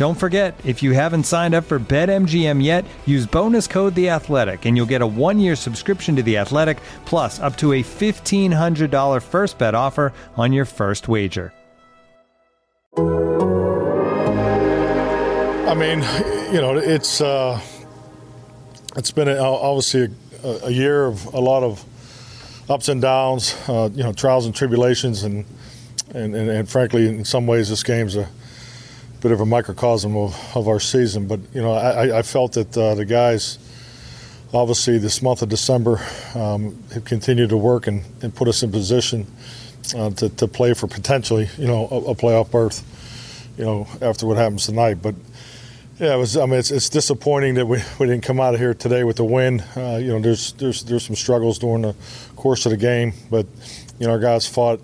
Don't forget, if you haven't signed up for BetMGM yet, use bonus code The Athletic, and you'll get a one-year subscription to The Athletic, plus up to a fifteen hundred dollar first bet offer on your first wager. I mean, you know, it's uh, it's been obviously a, a, year of a lot of ups and downs, uh, you know, trials and tribulations, and, and and, and frankly, in some ways, this game's a bit of a microcosm of, of our season. But you know, I, I felt that uh, the guys, obviously, this month of December, um, have continued to work and, and put us in position uh, to, to play for potentially, you know, a, a, playoff berth. You know, after what happens tonight, but. Yeah, it was. I mean, it's, it's disappointing that we, we didn't come out of here today with a win. Uh, you know, there's there's there's some struggles during the course of the game, but you know, our guys fought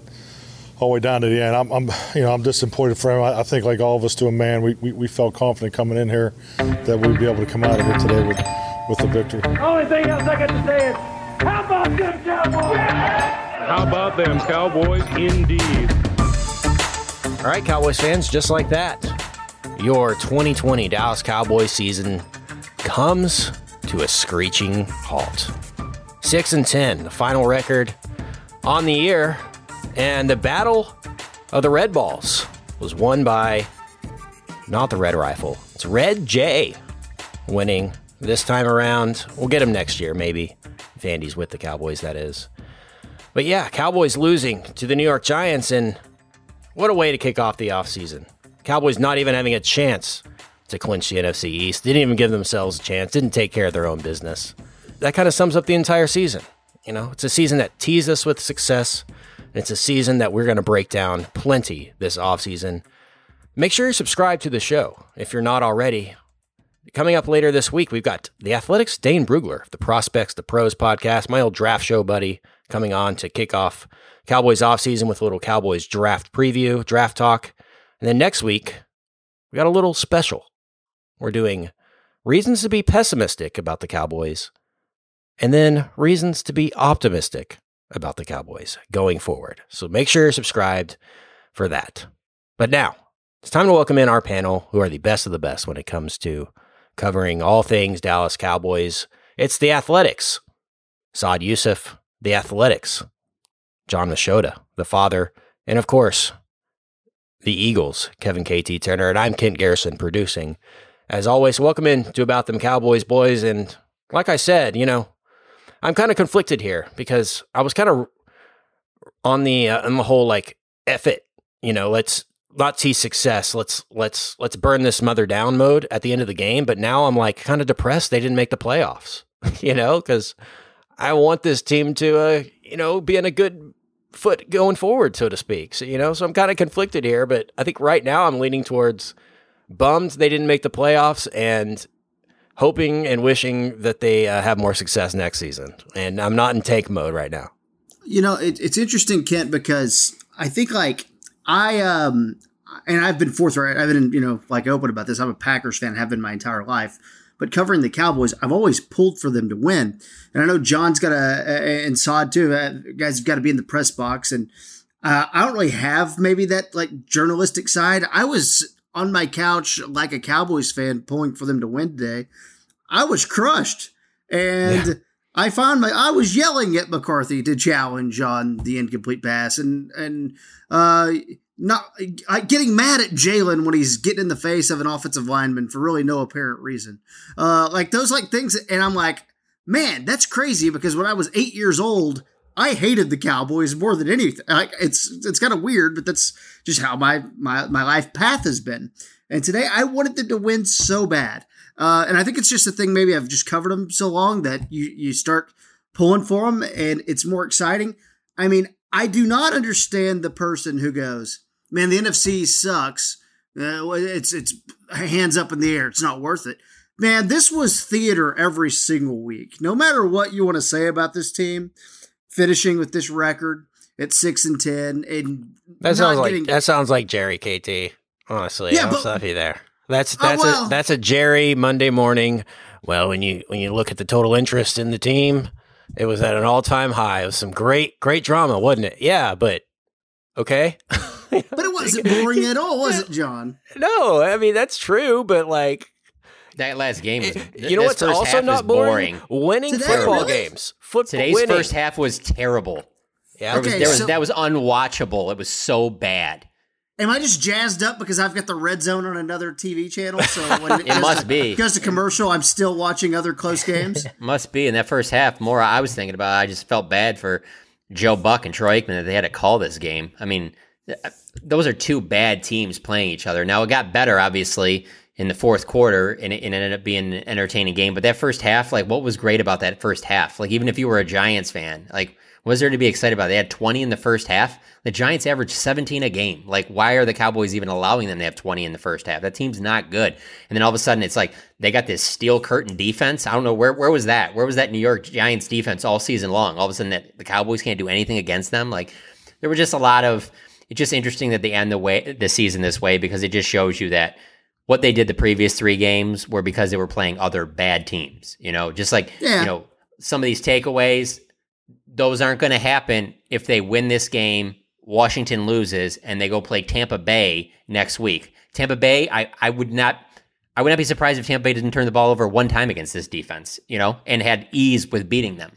all the way down to the end. I'm, I'm you know, I'm disappointed for him. I, I, think, like all of us to a man, we, we, we, felt confident coming in here that we'd be able to come out of here today with, with the victory. The only thing else I got to say is, how about them Cowboys? How about them Cowboys, indeed. All right, Cowboys fans, just like that, your 2020 Dallas Cowboys season comes to a screeching halt. 6 and 10, the final record on the year and the Battle of the Red Balls was won by not the Red Rifle. It's Red J winning this time around. We'll get him next year, maybe. If Andy's with the Cowboys, that is. But yeah, Cowboys losing to the New York Giants, and what a way to kick off the offseason. Cowboys not even having a chance to clinch the NFC East. Didn't even give themselves a chance, didn't take care of their own business. That kind of sums up the entire season. You know, it's a season that teased us with success, it's a season that we're going to break down plenty this offseason. Make sure you subscribe to the show if you're not already. Coming up later this week, we've got the Athletics Dane Brugler, the Prospects, the Pros podcast, my old draft show buddy, coming on to kick off Cowboys offseason with a little Cowboys draft preview, draft talk. And then next week, we got a little special. We're doing reasons to be pessimistic about the Cowboys and then reasons to be optimistic about the Cowboys going forward. So make sure you're subscribed for that. But now, it's time to welcome in our panel, who are the best of the best when it comes to covering all things Dallas Cowboys. It's the Athletics, Saad Yousuf, the Athletics, Jon Machota, the father, and of course, the Eagles, Kevin KT Turner, and I'm Kent Garrison producing. As always, welcome in to About Them Cowboys, boys. And like I said, you know, I'm kind of conflicted here because I was kind of on the uh, on the whole like F it, you know, let's not see success. Let's let's let's burn this mother down mode at the end of the game. But now I'm like kind of depressed they didn't make the playoffs, you know, because I want this team to uh, you know be in a good foot going forward, so to speak. So you know, so I'm kind of conflicted here. But I think right now I'm leaning towards bummed they didn't make the playoffs and hoping and wishing that they uh, have more success next season. And I'm not in tank mode right now. You know, it, it's interesting, Kent, because I think like I um and I've been forthright. I've been you know like open about this. I'm a Packers fan, have been my entire life. But covering the Cowboys, I've always pulled for them to win. And I know John's got a, and Saad too. Uh, guys have got to be in the press box. And uh, I don't really have maybe that like journalistic side. I was on my couch like a Cowboys fan pulling for them to win today. I was crushed. And yeah. I found my I was yelling at McCarthy to challenge on the incomplete pass and and uh not uh, getting mad at Jaylon when he's getting in the face of an offensive lineman for really no apparent reason. Uh, like those like things, and I'm like, man, that's crazy because when I was eight years old, I hated the Cowboys more than anything. It's it's kind of weird, but that's just how my my my life path has been. And today I wanted them to win so bad. Uh, and I think it's just a thing. Maybe I've just covered them so long that you you start pulling for them, and it's more exciting. I mean, I do not understand the person who goes, "Man, the NFC sucks. Uh, it's it's hands up in the air. It's not worth it." Man, this was theater every single week. No matter what you want to say about this team, finishing with this record at six and ten, and That sounds like getting- that sounds like Jerry KT. Honestly, Yeah, I'm but- sorry there. That's Oh, that's well. a that's a Jerry Monday morning. Well, when you when you look at the total interest in the team, it was at an all time high. It was some great great drama, wasn't it? Yeah, but okay. but it wasn't boring at all, was it, John? no, I mean that's true, but like That last game was. you know this what's also not boring? Winning Today, football really? games. Football Today's winning. first half was terrible. Yeah. There was, Okay, there was, so- that was unwatchable. It was so bad. Am I just jazzed up because I've got the red zone on another TV channel? So when it, It goes must to, be. goes to commercial, I'm still watching other close games. Must be in that first half. More I was thinking about. I just felt bad for Joe Buck and Troy Aikman that they had to call this game. I mean, th- those are two bad teams playing each other. Now it got better, obviously, in the fourth quarter, and it, and it ended up being an entertaining game. But that first half, like, what was great about that first half? Like, even if you were a Giants fan, like, was there to be excited about? They had 20 in the first half. The Giants averaged 17 a game. Like, why are the Cowboys even allowing them to have 20 in the first half? That team's not good. And then all of a sudden, it's like they got this steel curtain defense. I don't know where where was that? Where was that New York Giants defense all season long? All of a sudden, that the Cowboys can't do anything against them. Like, there were just a lot of. It's just interesting that they end the way the season this way because it just shows you that what they did the previous three games were because they were playing other bad teams. You know, just like Yeah. you know some of these takeaways those aren't going to happen if they win this game. Washington loses and they go play Tampa Bay next week. Tampa Bay, I, I would not, I would not be surprised if Tampa Bay didn't turn the ball over one time against this defense, you know, and had ease with beating them.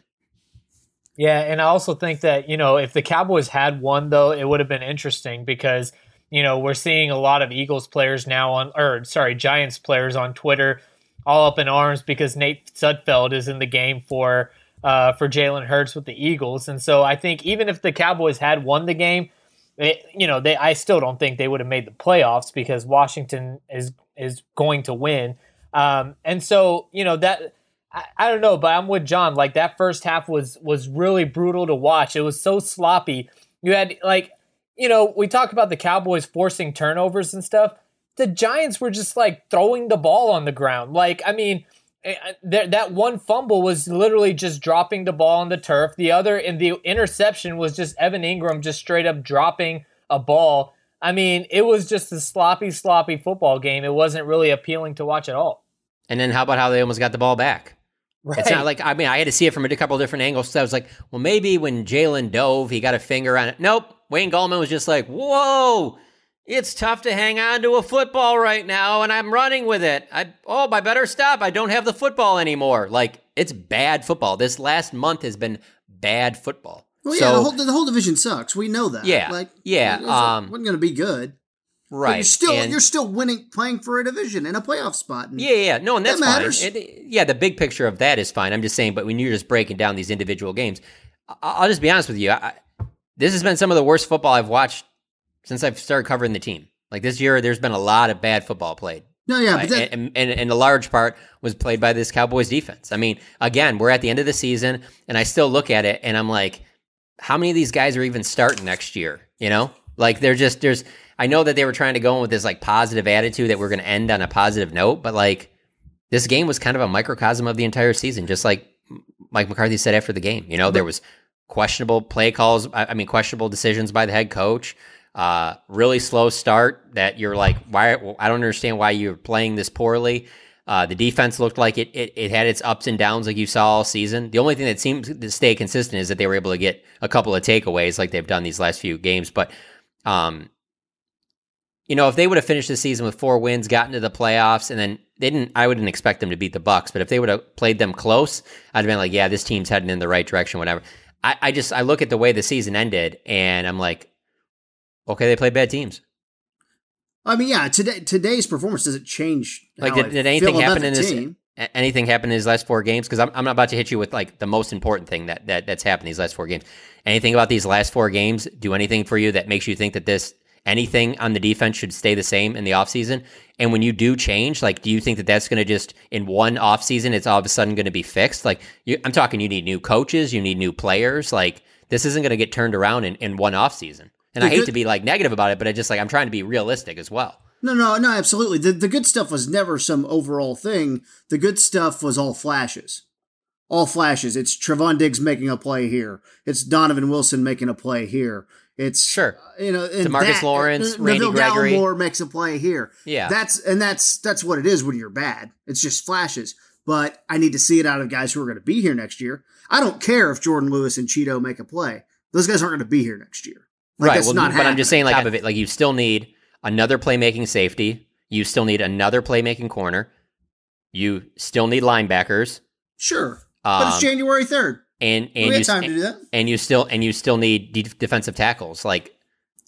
Yeah, and I also think that, you know, if the Cowboys had won though, it would have been interesting because, you know, we're seeing a lot of Eagles players now on or sorry, Giants players on Twitter all up in arms because Nate Sudfeld is in the game for uh for Jalen Hurts with the Eagles. And so I think even if the Cowboys had won the game, it, you know, they I still don't think they would have made the playoffs because Washington is is going to win. Um and so, you know, that I, I don't know, but I'm with John. Like that first half was was really brutal to watch. It was so sloppy. You had like, you know, we talk about the Cowboys forcing turnovers and stuff. The Giants were just like throwing the ball on the ground. Like, I mean, eh, eh, that that one fumble was literally just dropping the ball on the turf. The other and the interception was just Evan Engram just straight up dropping a ball. I mean, it was just a sloppy, sloppy football game. It wasn't really appealing to watch at all. And then how about how they almost got the ball back? Right. It's not like I mean I had to see it from a couple different angles. So I was like, well, maybe when Jaylon dove, he got a finger on it. Nope. Wayne Gallman was just like, whoa, it's tough to hang on to a football right now, and I'm running with it. I oh, I better stop. I don't have the football anymore. Like it's bad football. This last month has been bad football. Well, yeah, so the whole the whole division sucks. We know that. Yeah, like yeah, it wasn't, um, wasn't going to be good. But right, you're still and- you're still winning, playing for a division and a playoff spot. And Yeah, yeah, no, and that's That fine. matters. It- yeah, the big picture of that is fine. I'm just saying, but when you're just breaking down these individual games, I'll just be honest with you. I, this has been some of the worst football I've watched since I've started covering the team. Like this year, there's been a lot of bad football played. No, yeah, but that, and, and, and a large part was played by this Cowboys defense. I mean, again, we're at the end of the season, and I still look at it and I'm like, how many of these guys are even starting next year? You know, like they're just there's. I know that they were trying to go in with this like positive attitude that we're going to end on a positive note, but like this game was kind of a microcosm of the entire season, just like Mike McCarthy said after the game. You know, there was questionable play calls. I I mean, questionable decisions by the head coach. Uh, really slow start that you're like, why? I don't understand why you're playing this poorly. Uh, the defense looked like it, it it had its ups and downs like you saw all season. The only thing that seemed to stay consistent is that they were able to get a couple of takeaways like they've done these last few games. But um, you know, if they would have finished the season with four wins, gotten to the playoffs, and then they didn't, I wouldn't expect them to beat the Bucks. But if they would have played them close, I'd have been like, yeah, this team's heading in the right direction, whatever. I, I just I look at the way the season ended, and I'm like, Okay, they play bad teams. I mean, yeah, today today's performance doesn't change. Like, did, did anything happen in this? team. Anything happen in his last four games? Because I'm, I'm not about to hit you with like the most important thing that, that that's happened these last four games. Anything about these last four games do anything for you that makes you think that this anything on the defense should stay the same in the offseason? And when you do change, like, do you think that that's going to just in one offseason, it's all of a sudden going to be fixed? Like, you, I'm talking, you need new coaches, you need new players. Like, this isn't going to get turned around in, in one offseason. And The I hate good- to be like negative about it, but I just like I'm trying to be realistic as well. No, no, no, absolutely. The the good stuff was never some overall thing. The good stuff was all flashes. All flashes. It's Trevon Diggs making a play here. It's Donovan Wilson making a play here. It's Sure. you know, and DeMarcus that- Lawrence, uh, Randy Neville Gregory. Gallimore makes a play here. Yeah. that's and that's that's what it is when you're bad. It's just flashes. But I need to see it out of guys who are going to be here next year. I don't care if Jordan Lewis and Cheeto make a play. Those guys aren't going to be here next year. Like, right. that's Well, not but I'm just saying, like, happening. of it, like you still need another playmaking safety. You still need another playmaking corner. You still need linebackers. Sure, but it's Um, January third. And and you time to do that. and you still and you still need de- defensive tackles like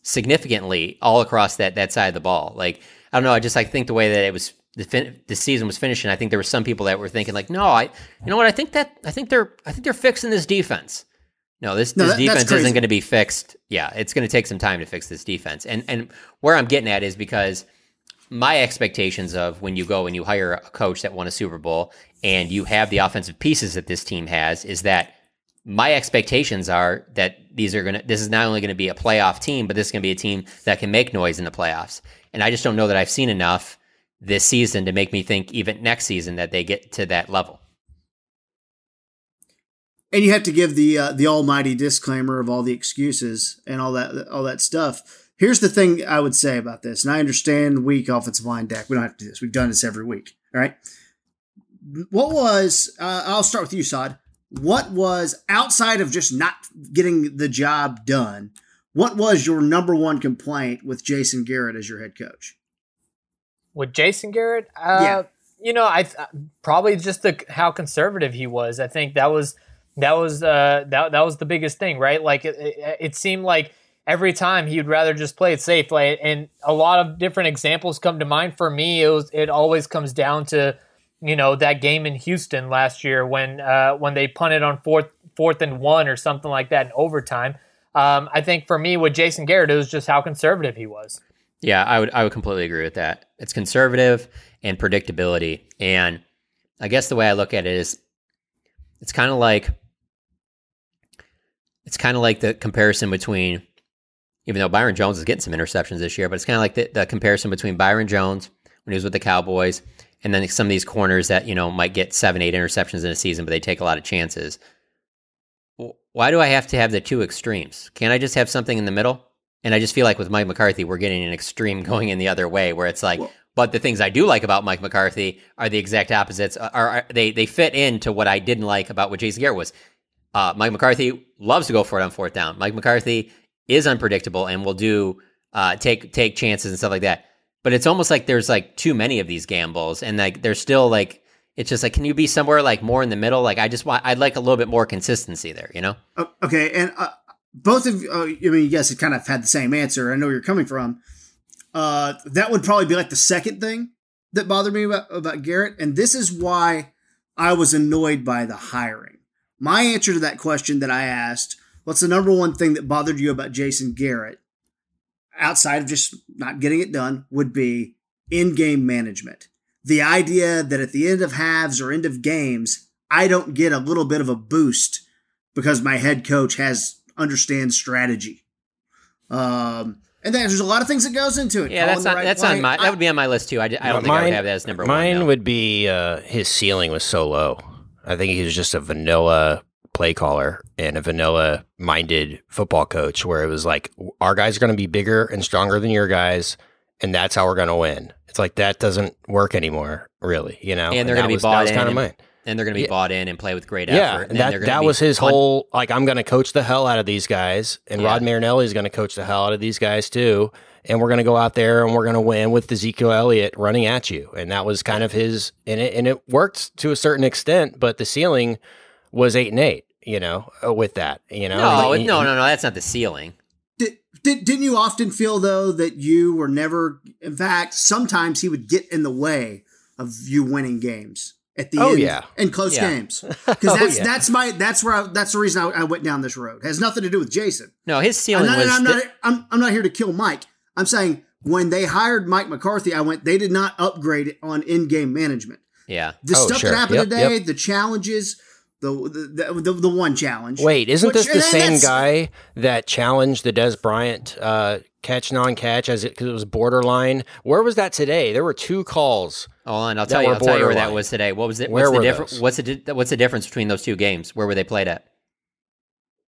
significantly all across that that side of the ball. Like I don't know, I just like think the way that it was the fin- the season was finishing. I think there were some people that were thinking like, no, I you know what? I think that I think they're I think they're fixing this defense. No, this, No, this that- defense isn't going to be fixed. Yeah, it's going to take some time to fix this defense. And and where I'm getting at is because my expectations of when you go and you hire a coach that won a Super Bowl and you have the offensive pieces that this team has is that my expectations are that these are going to this is not only going to be a playoff team but this is going to be a team that can make noise in the playoffs. And I just don't know that I've seen enough this season to make me think even next season that they get to that level. and you have to give the uh, the almighty disclaimer of all the excuses and all that all that stuff. Here's the thing I would say about this, and I understand weak offensive line Dak. We don't have to do this. We've done this every week. All right. What was? Uh, I'll start with you, Saad. What was outside of just not getting the job done? What was your number one complaint with Jason Garrett as your head coach? with Jason Garrett. Uh, Yeah. you know, I th- probably just the how conservative he was. I think that was that was uh, that that was the biggest thing, right? Like it, it, it seemed like every time he would rather just play it safe. Like, and a lot of different examples come to mind for me. It was it always comes down to you know that game in Houston last year when uh, when they punted on fourth fourth and one or something like that in overtime. Um, I think for me with Jason Garrett, it was just how conservative he was. Yeah, I would I would completely agree with that. It's conservative and predictability. And I guess the way I look at it is it's kind of like it's kind of like the comparison between even though Byron Jones is getting some interceptions this year, but it's kind of like the, the comparison between Byron Jones when he was with the Cowboys and then some of these corners that, you know, might get 7 8 interceptions in a season but they take a lot of chances. Why do I have to have the two extremes? Can't I just have something in the middle? And I just feel like with Mike McCarthy, we're getting an extreme going in the other way, where it's like, Well- but the things I do like about Mike McCarthy are the exact opposites. Are, are they they fit into what I didn't like about what Jason Garrett was? Uh, Mike McCarthy loves to go for it on fourth down. Mike McCarthy is unpredictable and will do uh, take take chances and stuff like that. But it's almost like there's like too many of these gambles, and like there's still like it's just like can you be somewhere like more in the middle? Like I just want I'd like a little bit more consistency there, you know? Oh, okay, and uh, both of you, uh, I mean, guys have kind of had the same answer. I know where you're coming from. Uh, that would probably be like the second thing that bothered me about, about Garrett, and this is why I was annoyed by the hiring. My answer to that question that I asked, what's the number one thing that bothered you about Jason Garrett, outside of just not getting it done, would be in-game management. The idea that at the end of halves or end of games, I don't get a little bit of a boost because my head coach has understands strategy. Um, and then there's a lot of things that goes into it. Yeah, Calling that's the on right that's play. on my that would be on my list too. I don't think I would have that as number mine one. Mine would be uh, his ceiling was so low. I think he was just a vanilla play caller and a vanilla minded football coach where it was like our guys are going to be bigger and stronger than your guys and that's how we're going to win. It's like that doesn't work anymore, really, you know. And they're gonna be bought in kind of and- mine. and they're going to be Yeah. bought in and play with great Yeah, effort. and and that that was his fun- whole like I'm going to coach the hell out of these guys, and Yeah. Rod Marinelli is going to coach the hell out of these guys too, and we're going to go out there and we're going to win with Ezekiel Elliott running at you, and that was kind of his, and it and it worked to a certain extent, but the ceiling was eight and eight, you know, uh, with that, you know, No, He- it- no, no, no. That's not the ceiling. to, Did, didn't you often feel though that you were never? In fact, sometimes he would get in the way of you winning games at the Oh, end yeah. in close Yeah. games because Oh, that's yeah. that's my that's where I, that's the reason I, I went down this road. It has nothing to do with Jason. No, his I'm ceiling not, was. I'm, the- not I'm, I'm not here to kill Mike. I'm saying when they hired Mike McCarthy, I went they did not upgrade it on in-game management. yeah. The Oh, stuff sure. that happened Yep, today, yep. the challenges, the the, the the the one challenge. Wait, isn't Which- this the same guy that challenged the Dez Bryant uh, catch non-catch as it because it was borderline? Where was that today? There were two calls. Hold on, I'll tell you. I'll tell you where that was today. What was it? Where what's the were difference? those? What's the what's the difference between those two games? Where were they played at?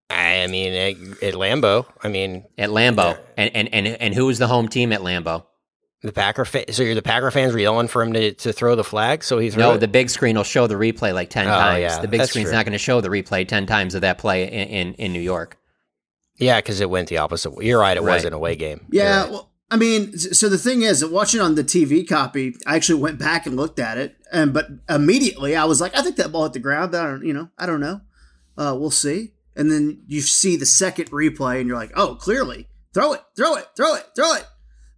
I mean, at, at Lambeau. I mean, At Lambeau. And and and and who was the home team at Lambeau? The Packer. Fa- so you're the Packer fans were yelling for him to, to throw the flag, so he's threw No, it? the big screen will show the replay like ten Oh, times. yeah, the big that's screen's true. not going to show the replay ten times of that play in in, in New York. yeah, because it went the opposite. way. You're right. It Right. was an away game. Yeah, right. well, I mean, so the thing is, watching on the TV copy, I actually went back and looked at it, and but immediately I was like, I think that ball hit the ground. But I don't, you know, I don't know. Uh, we'll see. And then you see the second replay, and you're like, oh, clearly, throw it, throw it, throw it, throw it.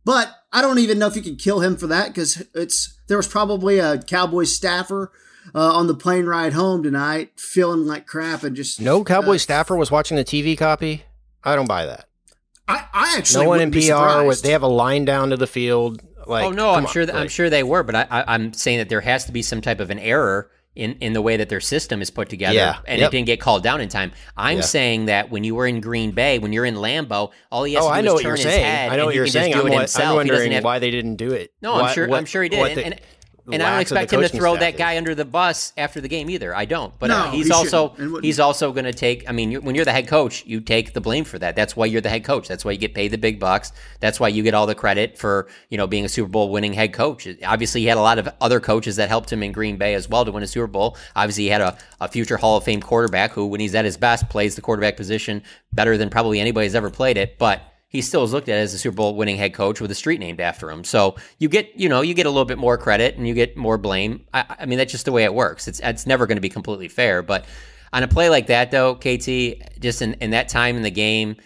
But I don't even know if you could kill him for that because it's there was probably a Cowboys staffer uh, on the plane ride home tonight, feeling like crap and just no Cowboy uh, staffer was watching the TV copy. I don't buy that. I, I actually No one in PR. Was, they have a line down to the field. Like, oh no, I'm on, sure that I'm sure they were, but I, I, I'm saying that there has to be some type of an error in, in the way that their system is put together, Yeah, and yep. it didn't get called down in time. I'm Yeah. saying that when you were in Green Bay, when you're in Lambeau, all he has Oh, to do I know is what turn you're his saying. head. I know and what you're saying. I'm, it wa- himself. I'm wondering why they didn't do it. No, I'm sure. what- I'm sure he what did, the and, and I don't expect him to throw staff that is. guy under the bus after the game either. I don't. But No, uh, he's he also shouldn't, he's also going to take. I mean, you- when you're the head coach, you take the blame for that. That's why you're the head coach. That's why you get paid the big bucks. That's why you get all the credit for you know being a Super Bowl winning head coach. Obviously, he had a lot of other coaches that helped him in Green Bay as well to win a Super Bowl. Obviously, he had a, a future Hall of Fame quarterback who, when he's at his best, plays the quarterback position better than probably anybody's ever played it. But he still is looked at as a Super Bowl winning head coach with a street named after him. So you get, you know, you get a little bit more credit and you get more blame. I, I mean, that's just the way it works. It's it's never going to be completely fair. But on a play like that, though, KT, just in, in that time in the game,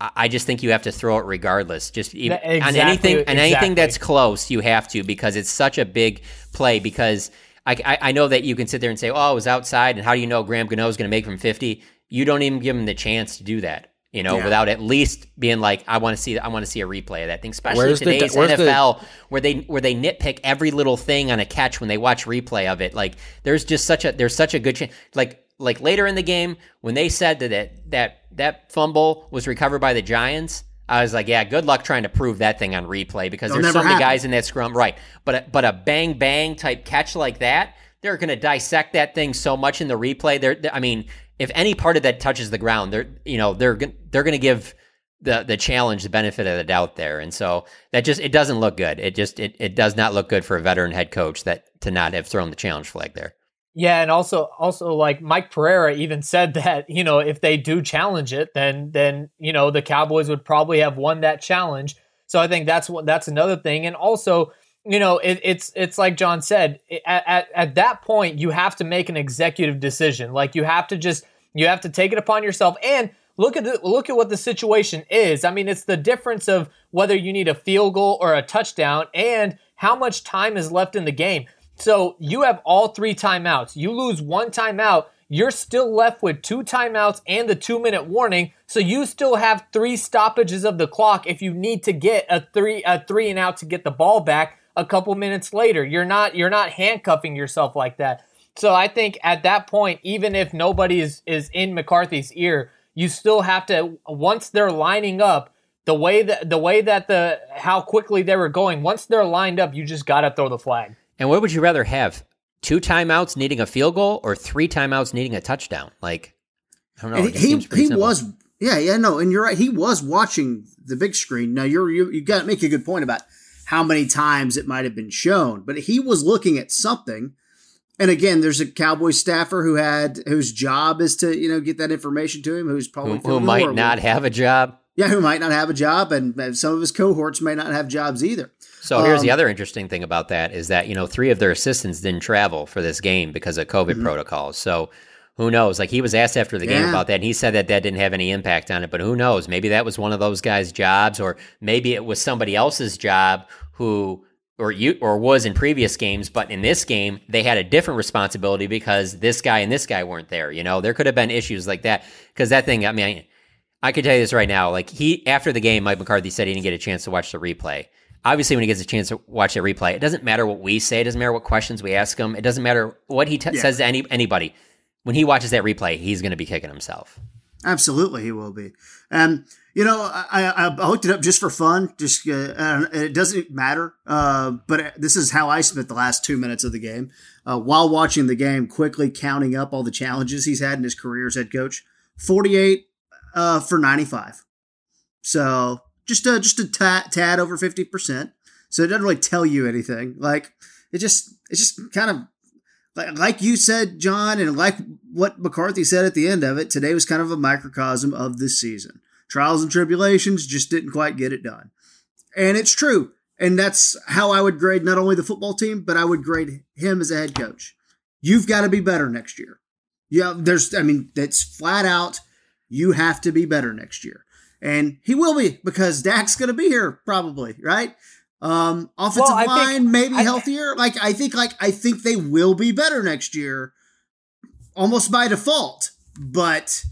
I, I just think you have to throw it regardless. Just even, That- on exactly- anything, on anything that's close, you have to because it's such a big play. Because I, I, I know that you can sit there and say, "Oh, it was outside," and how do you know Graham Gano is going to make from fifty? You don't even give him the chance to do that. You know, Yeah. without at least being like, I want to see, I want to see a replay of that thing, especially Where's today's the- NFL, where they where they nitpick every little thing on a catch when they watch replay of it. Like, there's just such a there's such a good chance. Like like later in the game when they said that it, that that fumble was recovered by the Giants. I was like, yeah, good luck trying to prove that thing on replay because It'll there's so many happen. guys in that scrum, right? But a, but a bang bang type catch like that, they're going to dissect that thing so much in the replay. They're, I mean, if any part of that touches the ground, they're you know they're they're going to give the the challenge the benefit of the doubt there, and so that just it doesn't look good. It just it, it does not look good for a veteran head coach that to not have thrown the challenge flag there. Yeah, and also also like Mike Pereira even said that, you know, if they do challenge it, then then, you know, the Cowboys would probably have won that challenge. So I think that's what that's another thing. And also, you know, it, it's it's like John said, at, at at that point you have to make an executive decision. Like you have to just you have to take it upon yourself and look at the, look at what the situation is. I mean, it's the difference of whether you need a field goal or a touchdown and how much time is left in the game. So you have all three timeouts. You lose one timeout, you're still left with two timeouts and the two minute warning. So you still have three stoppages of the clock if you need to get a three a three and out to get the ball back a couple minutes later. You're not you're not handcuffing yourself like that. So I think at that point, even if nobody is, is in McCarthy's ear, you still have to once they're lining up the way that the way that the how quickly they were going. Once they're lined up, you just got to throw the flag. And what would you rather have? Two timeouts needing a field goal or three timeouts needing a touchdown? Like, I don't know. And he he simple. was yeah yeah no and you're right he was watching the big screen now you're you, you got to make a good point about how many times it might have been shown but he was looking at something and again there's a cowboy staffer who had whose job is to you know get that information to him who's probably who, who might not have a job. yeah who might not have a job and uh, some of his cohorts may not have jobs either So here's the Um, other interesting thing about that is that you know three of their assistants didn't travel for this game because of COVID Mm-hmm. protocols. So who knows? Like he was asked after the game about that, and he said that that didn't have any impact on it. But who knows? Maybe that was one of those guys' jobs, or maybe it was somebody else's job who or you or was in previous games, but in this game they had a different responsibility because this guy and this guy weren't there. You know, there could have been issues like that because that thing. I mean, I could tell you this right now. Like he after the game, Mike McCarthy said he didn't get a chance to watch the replay. Obviously, when he gets a chance to watch the replay, it doesn't matter what we say. It doesn't matter what questions we ask him. It doesn't matter what he t- Yeah. says to any anybody. When he watches that replay, he's going to be kicking himself. Absolutely, he will be. And you know, I, I, looked it up just for fun. Just uh, it doesn't matter. Uh, but this is how I spent the last two minutes of the game uh, while watching the game, quickly counting up all the challenges he's had in his career as head coach. Forty-eight uh, for ninety-five. So just a, just a tad, tad over fifty percent. So it doesn't really tell you anything. Like it just it's just kind of like, you said, John, and like what McCarthy said at the end of it, today was kind of a microcosm of this season. Trials and tribulations just didn't quite get it done. And it's true. And that's how I would grade not only the football team, but I would grade him as a head coach. You've got to be better next year. Yeah, there's, I mean, that's flat out. You have to be better next year. And he will be because Dak's going to be here probably, right? Um, offensive Well, I think- line maybe I- healthier. Like I think, like I think they will be better next year, almost by default. But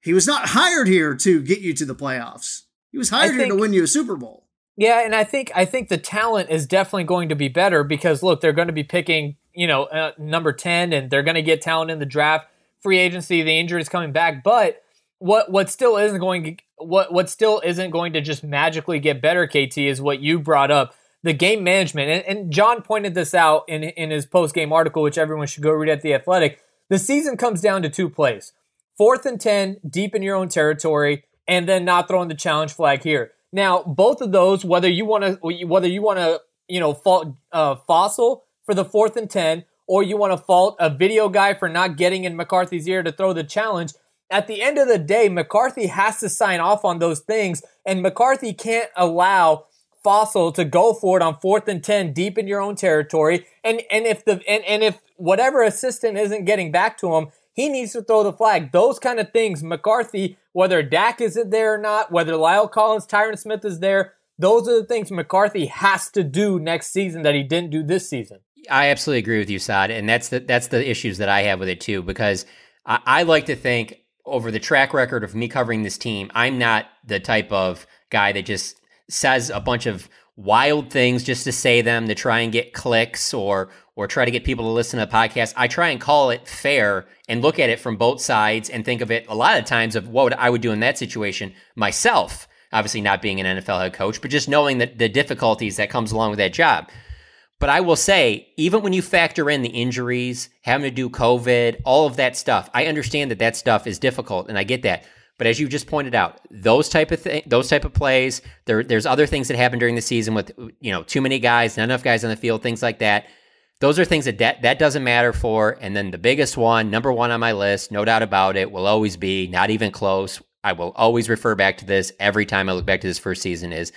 he was not hired here to get you to the playoffs. He was hired here to win you a Super Bowl. Yeah, and I think I think the talent is definitely going to be better because look, they're going to be picking you know uh, number ten, and they're going to get talent in the draft, free agency, the injuries coming back. But what what still isn't going to what what still isn't going to just magically get better, KT, is what you brought up the game management, and, and John pointed this out in in his post game article, which everyone should go read at the Athletic. The season comes down to two plays: fourth and ten, deep in your own territory, and then not throwing the challenge flag here. Now, both of those, whether you want to, whether you want to, you know, fault uh, Fassel for the fourth and ten, or you want to fault a video guy for not getting in McCarthy's ear to throw the challenge. At the end of the day, McCarthy has to sign off on those things, and McCarthy can't allow Fassel to go for it on fourth and ten, deep in your own territory. And and if the and, and if whatever assistant isn't getting back to him, he needs to throw the flag. Those kind of things, McCarthy, whether Dak is it there or not, whether La'el Collins, Tyron Smith is there, those are the things McCarthy has to do next season that he didn't do this season. I absolutely agree with you, Saad, and that's the that's the issues that I have with it too. Because I like to think over the track record of me covering this team, I'm not the type of guy that just says a bunch of wild things just to say them to try and get clicks or or try to get people to listen to the podcast. I try and call it fair and look at it from both sides and think of it a lot of times of what I would do in that situation myself. Obviously, not being an NFL head coach, but just knowing that the difficulties that comes along with that job. But I will say, even when you factor in the injuries, having to do COVID, all of that stuff, I understand that that stuff is difficult, and I get that. But as you just pointed out, those type of th- those type of plays, there, there's other things that happen during the season with you know too many guys, not enough guys on the field, things like that. Those are things that, that that doesn't matter for. And then the biggest one, number one on my list, no doubt about it, will always be not even close. I will always refer back to this every time I look back to this first season. Is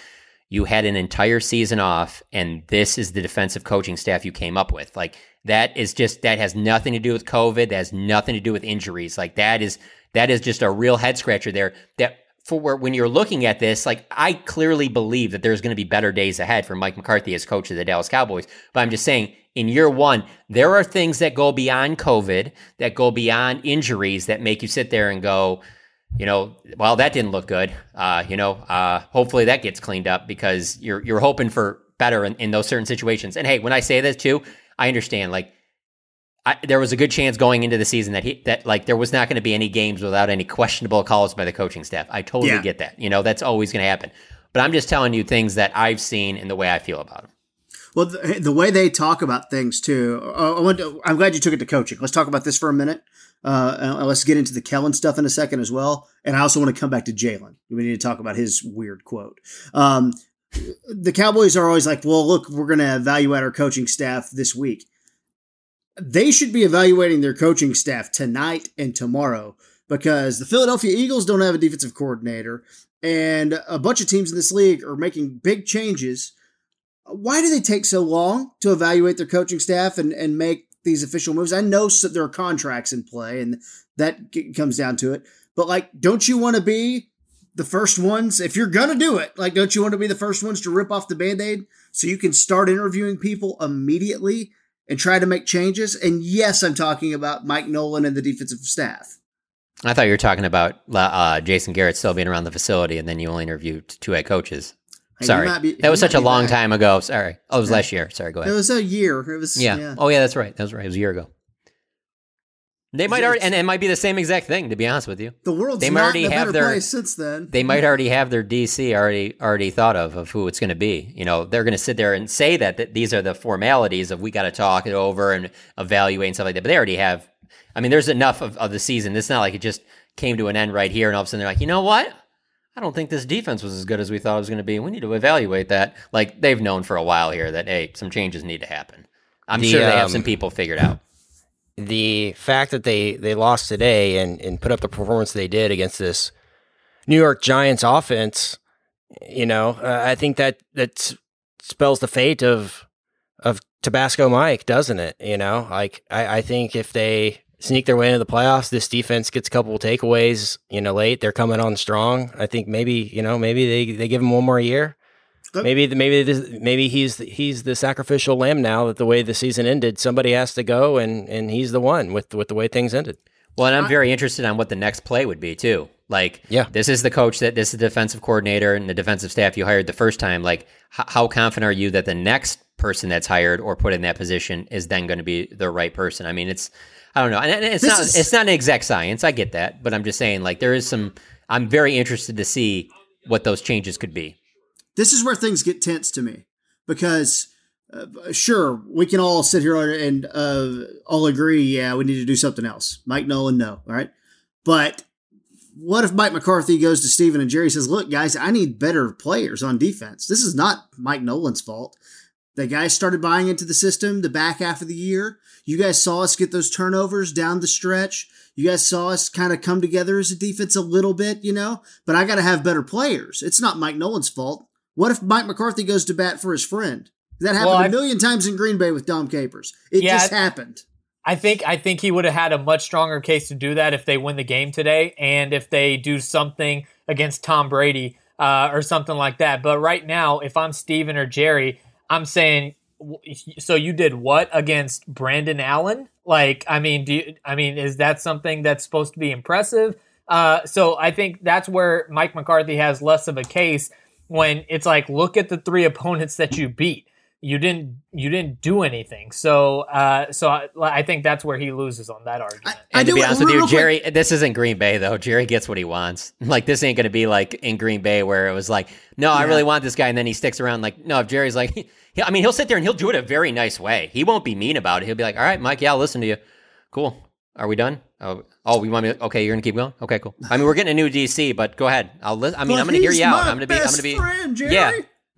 you had an entire season off, and this is the defensive coaching staff you came up with. Like that is just that has nothing to do with COVID. That has nothing to do with injuries. Like that is that is just a real head scratcher there. That for when you're looking at this, like I clearly believe that there's going to be better days ahead for Mike McCarthy as coach of the Dallas Cowboys. But I'm just saying, in year one, there are things that go beyond COVID, that go beyond injuries, that make you sit there and go, you know, well, that didn't look good. Uh, you know, uh, hopefully that gets cleaned up because you're you're hoping for better in, in those certain situations. And hey, when I say this too, I understand. Like, I, there was a good chance going into the season that he that like there was not going to be any games without any questionable calls by the coaching staff. I totally Yeah. get that. You know, that's always going to happen. But I'm just telling you things that I've seen and the way I feel about them. Well, the, the way they talk about things too. Uh, I I'm glad you took it to coaching. Let's talk about this for a minute. Uh, let's get into the Kellen stuff in a second as well. And I also want to come back to Jaylon. We need to talk about his weird quote. Um, the Cowboys are always like, well, look, we're going to evaluate our coaching staff this week. They should be evaluating their coaching staff tonight and tomorrow because the Philadelphia Eagles don't have a defensive coordinator, and a bunch of teams in this league are making big changes. Why do they take so long to evaluate their coaching staff and, and make these official moves. I know so there are contracts in play, and that g- comes down to it. But like, don't you want to be the first ones if you're gonna do it? Like, don't you want to be the first ones to rip off the band aid so you can start interviewing people immediately and try to make changes? And yes, I'm talking about Mike Nolan and the defensive staff. I thought you were talking about uh, Jason Garrett still being around the facility, and then you only interviewed two head coaches. Sorry, be- that was such a long back. time ago. Sorry, oh, it was Yeah. last year. Sorry, go ahead. It was a year. It was oh, yeah. yeah. Oh, yeah, that's right. That was right. It was a year ago. They might already, and it might be the same exact thing. To be honest with you, The world's They might not already have their- place since then. they might already have their DC already already thought of of who it's going to be. You know, they're going to sit there and say that, that these are the formalities of we got to talk it over and evaluate and stuff like that. But they already have. I mean, there's enough of, of the season. It's not like it just came to an end right here, and all of a sudden they're like, you know what? I don't think this defense was as good as we thought it was going to be. We need to evaluate that. Like they've known for a while here that hey, some changes need to happen. I'm The, sure they have um, some people figured out. the fact that they they lost today and and put up the performance they did against this New York Giants offense, you know, uh, I think that that spells the fate of of Tabasco Mike, doesn't it? You know, like I, I think if they sneak their way into the playoffs, this defense gets a couple of takeaways, you know, late. They're coming on strong. I think maybe you know maybe they they give him one more year. Yep. Maybe the- maybe this, maybe he's the- he's the sacrificial lamb now that the way the season ended, somebody has to go and and he's the one with with the way things ended. Well, and I'm very interested on what the next play would be too. Like, Yeah. this is the coach that this is the defensive coordinator and the defensive staff you hired the first time. Like, h- how confident are you that the next person that's hired or put in that position is then going to be the right person? I mean, it's I don't know, and it's This not is- it's not an exact science. I get that, but I'm just saying like there is some. I'm very interested to see what those changes could be. this is where things get tense to me because uh, sure we can all sit here and uh, all agree yeah we need to do something else mike nolan no all right but what if mike mccarthy goes to stephen and jerry says look guys i need better players on defense this is not mike nolan's fault the guys started buying into the system the back half of the year you guys saw us get those turnovers down the stretch you guys saw us kind of come together as a defense a little bit you know but i got to have better players it's not mike nolan's fault what if Mike McCarthy goes to bat for his friend? That happened Well, a million times in Green Bay with Dom Capers. It Yeah, just happened. I think I think he would have had a much stronger case to do that if they win the game today and if they do something against Tom Brady uh, or something like that. But right now, if I'm Stephen or Jerry, I'm saying, so you did what against Brandon Allen? Like, I mean, do you, I mean, is that something that's supposed to be impressive? Uh, so I think that's where Mike McCarthy has less of a case when it's like, look at the three opponents that you beat you didn't you didn't do anything. So uh, so I, I think that's where he loses on that argument. And to do be it honest with real you, quick. Jerry, this isn't Green Bay though. Jerry gets what he wants. Like this ain't going to be like in Green Bay where it was like, no, I really want this guy, and then he sticks around. Like, no, if Jerry's like, he, I mean, he'll sit there and he'll do it a very nice way. He won't be mean about it. He'll be like, all right, Mike, yeah, I'll listen to you. Cool. Are we done? Oh, oh, we want me? To, okay, you're gonna keep going. Okay, cool. I mean, we're getting a new DC, but go ahead. I'll. Li- I mean, But I'm gonna hear you out. I'm gonna be. I'm gonna be. friend, Jerry. Yeah.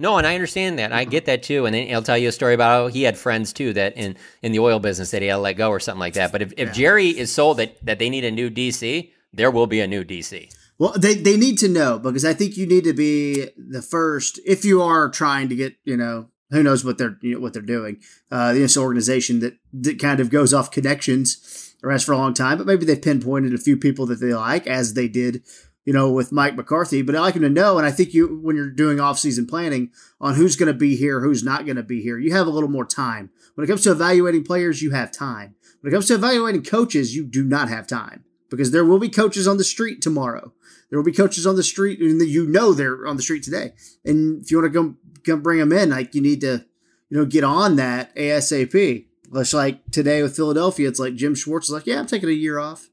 No, and I understand that. I get that too. And then he'll tell you a story about how he had friends too that in in the oil business that he had to let go or something like that. But if, if Jerry is sold that that they need a new DC, there will be a new DC. Well, they, they need to know because I think you need to be the first if you are trying to get you know who knows what they're you know, what they're doing. Uh, this organization that that kind of goes off connections or has for a long time, but maybe they've pinpointed a few people that they like as they did. You know, with Mike McCarthy, but I like him to know, and I think you, when you're doing off-season planning on who's going to be here, who's not going to be here, you have a little more time. When it comes to evaluating players, you have time. When it comes to evaluating coaches, you do not have time because there will be coaches on the street tomorrow. There will be coaches on the street, and you know they're on the street today. And if you want to come come bring them in, like you need to, you know, get on that ASAP. Just like today with Philadelphia, it's like Jim Schwartz is like, yeah, I'm taking a year off,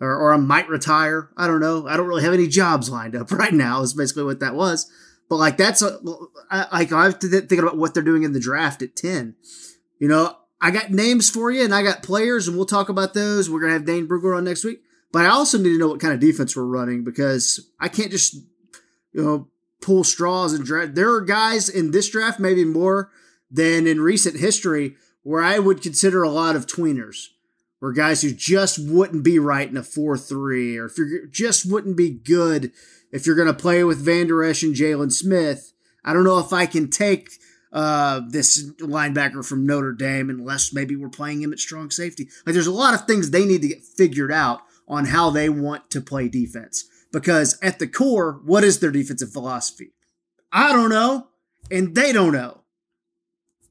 or or I might retire. I don't know. I don't really have any jobs lined up right now. Is basically what that was. But like that's like I have to th- think about what they're doing in the draft at ten. You know, I got names for you, and I got players, and we'll talk about those. We're gonna have Dane Brugler on next week. But I also need to know what kind of defense we're running because I can't just, you know, pull straws and draft. There are guys in this draft, maybe more than in recent history, where I would consider a lot of tweeners, or guys who just wouldn't be right in a 4 3, or if you just wouldn't be good if you're going to play with Vander Esch and Jaylon Smith. I don't know if I can take uh, this linebacker from Notre Dame unless maybe we're playing him at strong safety. Like there's a lot of things they need to get figured out on how they want to play defense. Because at the core, what is their defensive philosophy? I don't know, and they don't know.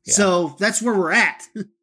Yeah. So that's where we're at.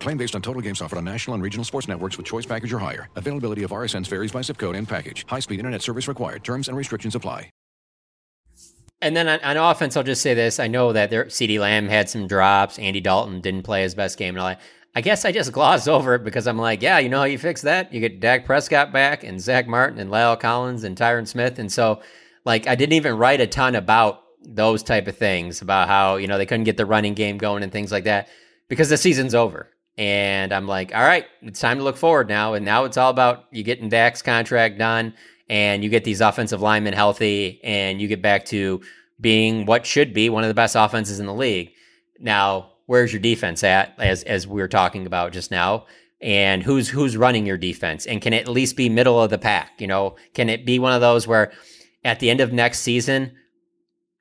Claim based on total games offered on national and regional sports networks with choice package or higher. Availability of RSNs varies by zip code and package. High-speed internet service required. Terms and restrictions apply. And then on, on, offense, I'll just say this: I know that CeeDee Lamb had some drops. Andy Dalton didn't play his best game and all that. I guess I just glossed over it because I'm like, yeah, you know how you fix that? You get Dak Prescott back and Zack Martin and La'el Collins and Tyron Smith, and so like I didn't even write a ton about those type of things about how you know they couldn't get the running game going and things like that because the season's over. And I'm like, all right, it's time to look forward now. And now it's all about you getting Dak's contract done and you get these offensive linemen healthy and you get back to being what should be one of the best offenses in the league. Now, where's your defense at as as we were talking about just now? And who's who's running your defense? And can it at least be middle of the pack? You know, can it be one of those where at the end of next season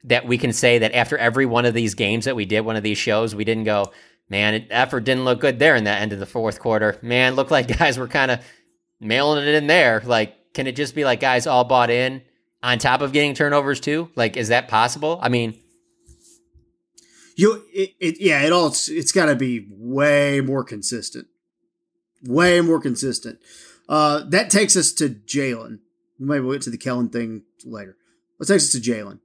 that we can say that after every one of these games that we did, one of these shows, we didn't go, man, effort didn't look good there in that end of the fourth quarter. Man, looked like guys were kind of mailing it in there. Like can it just be like guys all bought in on top of getting turnovers too? Like, is that possible? I mean, you, it, it yeah, it all it's, it's got to be way more consistent, way more consistent. Uh, that takes us to Jaylon. Maybe we'll get to the Kellen thing later. That takes us to Jaylon.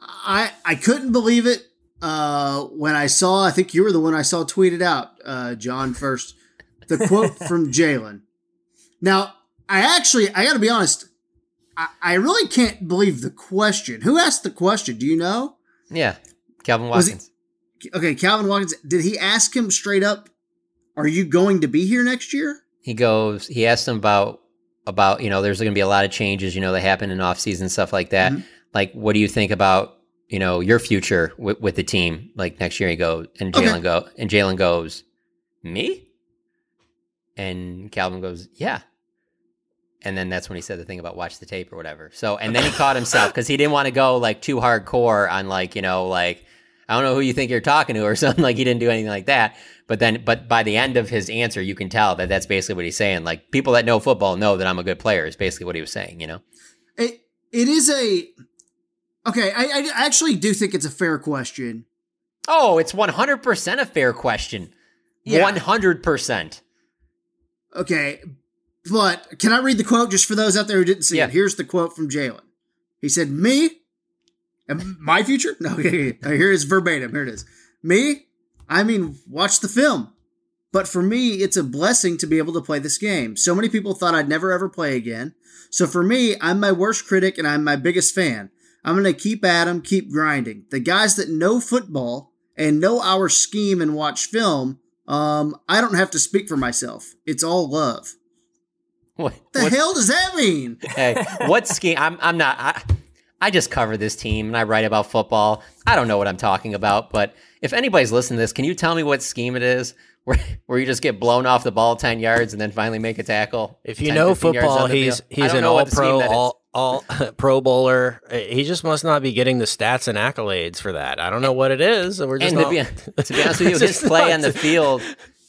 I I couldn't believe it uh, when I saw. I think you were the one I saw tweeted out, uh, Jon. First, the quote from Jaylon. Now I actually, I got to be honest, I, I, really can't believe the question. Who asked the question? Do you know? Yeah, Calvin Watkins. He, okay, Calvin Watkins. Did he ask him straight up? Are you going to be here next year? He goes. He asked him about about you know there's going to be a lot of changes you know that happen in off season stuff like that. Mm-hmm. Like, what do you think about you know your future with, with the team like next year? He goes and Jaylon okay. go and Jaylon goes me. And Calvin goes, yeah and then that's when he said the thing about watch the tape or whatever. So, and then he caught himself because he didn't want to go like too hardcore on like you know like I don't know who you think you're talking to or something. Like he didn't do anything like that. But then, but by the end of his answer, you can tell that that's basically what he's saying. Like people that know football know that I'm a good player. Is basically what he was saying. You know, it it is a okay. I, I actually do think it's a fair question. Oh, it's 100 percent a fair question. Yeah. 100 percent. Okay, but can I read the quote just for those out there who didn't see yeah. it? Here's the quote from Jaylon. He said, "Me, and my future? No, here is verbatim. Here it is. Me, I mean, watch the film. But for me, it's a blessing to be able to play this game. So many people thought I'd never ever play again. So for me, I'm my worst critic and I'm my biggest fan. I'm going to keep at them, keep grinding. The guys that know football and know our scheme and watch film, um, I don't have to speak for myself. It's all love. What the hell does that mean? hey, what scheme? I'm I'm not. I, I just cover this team and I write about football. I don't know what I'm talking about, but if anybody's listening to this, can you tell me what scheme it is where where you just get blown off the ball ten yards and then finally make a tackle? If you 10, know football, he's he's an all pro all all pro bowler. He just must not be getting the stats and accolades for that. I don't know what it is. We're just and to, be, to be honest with you, his play on the field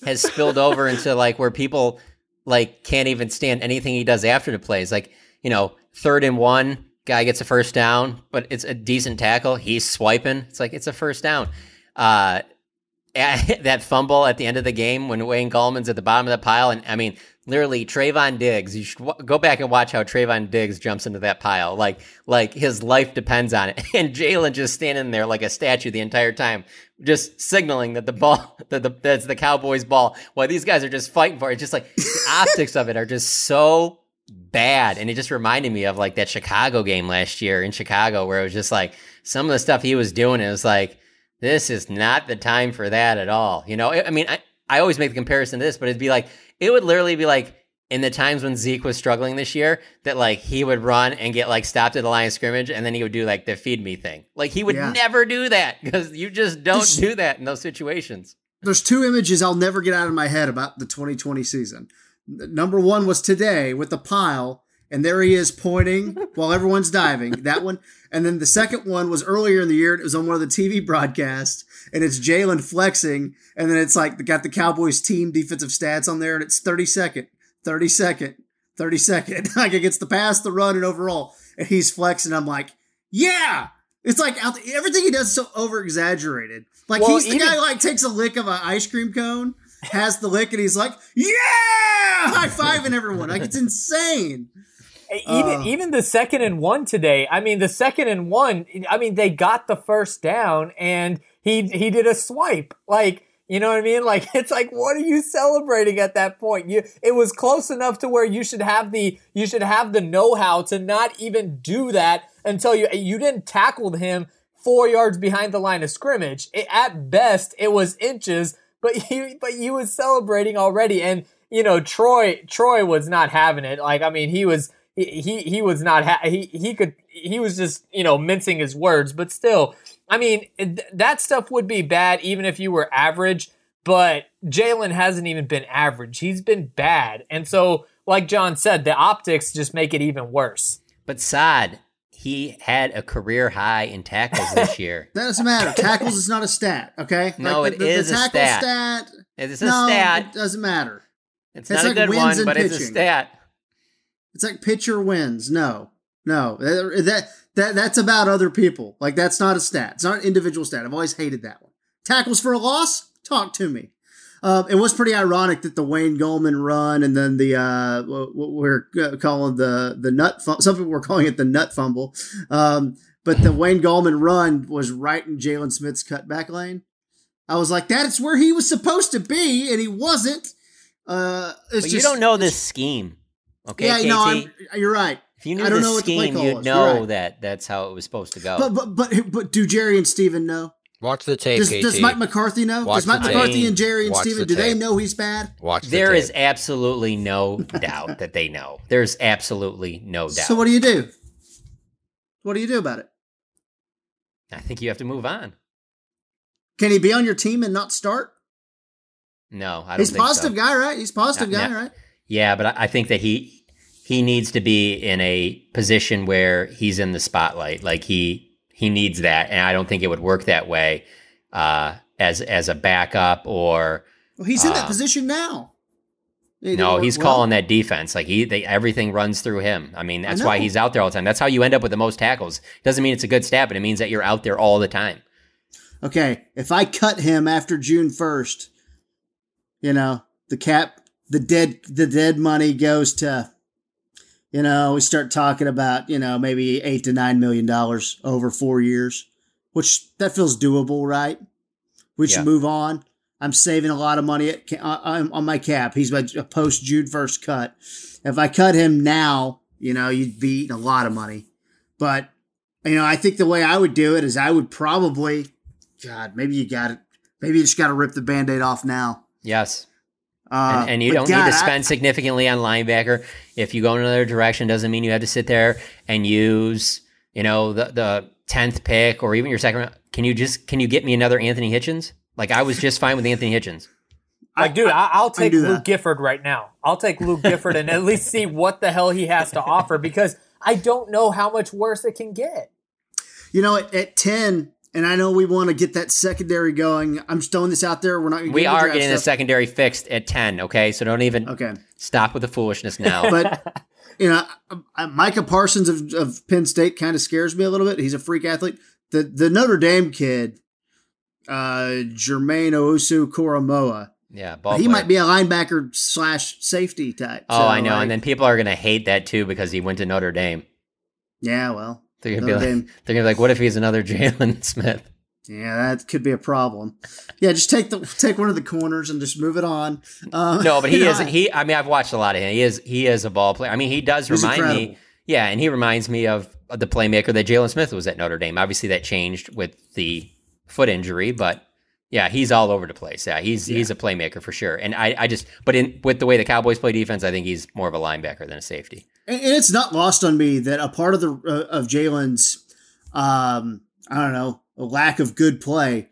has spilled over into like where people like can't even stand anything he does after the plays. Like, you know, third and one, guy gets a first down, but it's a decent tackle. He's swiping. It's like it's a first down. Uh, that fumble at the end of the game when Wayne Gallman's at the bottom of the pile, and I mean, literally Trevon Diggs. You should w- go back and watch how Trevon Diggs jumps into that pile. Like, like his life depends on it. And Jaylon just standing there like a statue the entire time, just signaling that the ball, that the, that's the Cowboys ball, while these guys are just fighting for it. Just like the optics of it are just so bad. And it just reminded me of like that Chicago game last year in Chicago where it was just like some of the stuff he was doing. It was like, this is not the time for that at all. You know, I I mean, I, I always make the comparison to this, but it'd be like, it would literally be like in the times when Zeke was struggling this year, that like he would run and get like stopped at the line of scrimmage, and then he would do like the feed me thing. Like he would Yeah. never do that because you just don't do that in those situations. There's two images I'll never get out of my head about the 2020 season. Number one was today with the pile, and there he is pointing while everyone's diving. That one. And then the second one was earlier in the year. It was on one of the TV broadcasts, and it's Jaylon flexing, and then it's like got the Cowboys team defensive stats on there, and it's 30 second, 30 second, 30 second. like it gets the pass, the run, and overall, and he's flexing. I'm like, yeah. It's like everything he does is so over exaggerated. Like Well, he's the even- guy who, like takes a lick of an ice cream cone, has the lick, and he's like, "Yeah!" high fiving everyone. Like it's insane. even Uh. even the second and one today. I mean, the second and one. I mean, they got the first down, and he he did a swipe. Like you know what I mean? Like it's like, what are you celebrating at that point? You it was close enough to where you should have the you should have the know how to not even do that until you you didn't tackle him four yards behind the line of scrimmage. It, at best, it was inches, but you but you was celebrating already, and you know Troy Troy was not having it. Like I mean, he was he he, he was not ha- he he could he was just you know mincing his words, but still, I mean th- that stuff would be bad even if you were average. But Jaylon hasn't even been average; he's been bad, and so like Jon said, the optics just make it even worse. But Saad, he had a career high in tackles this year. That doesn't matter. Tackles is not a stat. Okay. No, Like, it is a tackle stat. stat. It's a no, stat. It doesn't matter. It's, It's not like a good wins one, and but it's a stat. It's like pitcher wins. No, no, that, that that that's about other people. Like that's not a stat. It's not an individual stat. I've always hated that one. Tackles for a loss. Talk to me. Um, it was pretty ironic that the Wayne Gallman run and then the uh, what we're uh, calling the the nut. Fum- Some people were calling it the nut fumble, um, but the Wayne Gallman run was right in Jaylon Smith's cutback lane. I was like, that's where he was supposed to be, and he wasn't. Uh, it's But just, you don't know this scheme. Okay, yeah, KT? no, I'm, you're right. If you knew I don't the know what the play scheme, call you'd know right. that that's how it was supposed to go. But but but but do Jerry and Stephen know? Watch the tape, Does, KT. does Mike McCarthy know? Watch does Mike the McCarthy tape. and Jerry and Watch Stephen the do they know he's bad? Watch the There tape. is absolutely no doubt that they know. There's absolutely no doubt. So what do you do? What do you do about it? I think you have to move on. Can he be on your team and not start? No, I don't He's think positive so. guy, right? He's positive Yeah, guy, yeah. right? Yeah, but I I think that he he needs to be in a position where he's in the spotlight. Like he he needs that, and I don't think it would work that way uh, as as a backup or Well, he's in that Uh, position now. It no. He's well. calling that defense. Like he they, everything runs through him. I mean, that's why he's out there all the time. That's how you end up with the most tackles. Doesn't mean it's a good stat, but it means that you're out there all the time. Okay, if I cut him after June first, you know the cap, the dead, the dead money goes to, you know, we start talking about you know maybe eight to nine million dollars over four years, which that feels doable, right? We should Yeah. move on. I'm saving a lot of money at, on uh, on my cap. He's a a post June first cut. If I cut him now, you know, you'd be eating a lot of money. But you know, I think the way I would do it is I would probably, God, maybe you got it. Maybe you just got to rip the band-aid off now. Yes. Uh, and, and you don't God, need to I- spend significantly on linebacker. If you go in another direction, doesn't mean you have to sit there and use, you know, the the tenth pick or even your second. round. Can you just can you get me another Anthony Hitchens? Like I was just fine with Anthony Hitchens. Like, dude, I, I'll take do Luke that. Gifford right now. I'll take Luke Gifford and at least see what the hell he has to offer because I don't know how much worse it can get. You know, at, at ten, and I know we want to get that secondary going. I'm just throwing this out there. We're not. gonna We get are getting the secondary fixed at ten. Okay, so don't even Okay. stop with the foolishness now. but you know, Micah Parsons of, of Penn State kind of scares me a little bit. He's a freak athlete. The the Notre Dame kid, uh, Jermaine Owusu-Koramoah. Yeah, ball he player. might be a linebacker slash safety type. Oh, So, I know. like, and then people are gonna hate that too because he went to Notre Dame. yeah, well, They're gonna Notre be Dame. like, they're gonna be like, what if he's another Jaylon Smith? Yeah, that could be a problem. Yeah, just take the take one of the corners and just move it on. Uh, No, but he is. He. I mean, I've watched a lot of him. He is. He is a ball player. I mean, he does He's remind incredible. me. Yeah, and he reminds me of the playmaker that Jaylon Smith was at Notre Dame. Obviously, that changed with the foot injury, but yeah, he's all over the place. Yeah, he's he's a playmaker for sure. And I, I just, but in with the way the Cowboys play defense, I think he's more of a linebacker than a safety. And and it's not lost on me that a part of the uh, of Jaylon's, um, I don't know, a lack of good play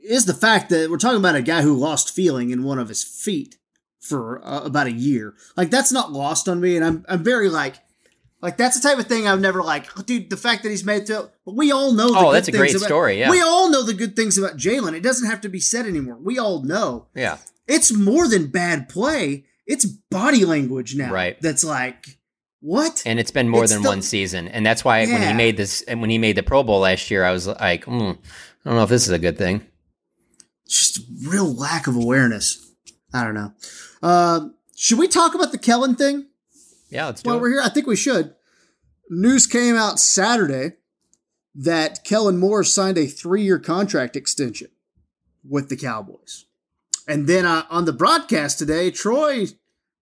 is the fact that we're talking about a guy who lost feeling in one of his feet for uh, about a year. Like that's not lost on me, and I'm I'm very like. Like that's the type of thing I've never like, oh, dude. The fact that he's made to, but we all know. The Oh, good that's a things great about- story, yeah. we all know the good things about Jaylon. It doesn't have to be said anymore. We all know Yeah, it's more than bad play. It's body language now. Right. That's like, what? and it's been more It's than one season, and that's why when he made this and when he made the Pro Bowl last year, I was like, hmm, I don't know if this is a good thing. Just real lack of awareness. I don't know. Um, should we talk about the Kellen thing Yeah, let's do while it. we're here? I think we should. News came out Saturday that Kellen Moore signed a three-year contract extension with the Cowboys, and then uh, on the broadcast today, Troy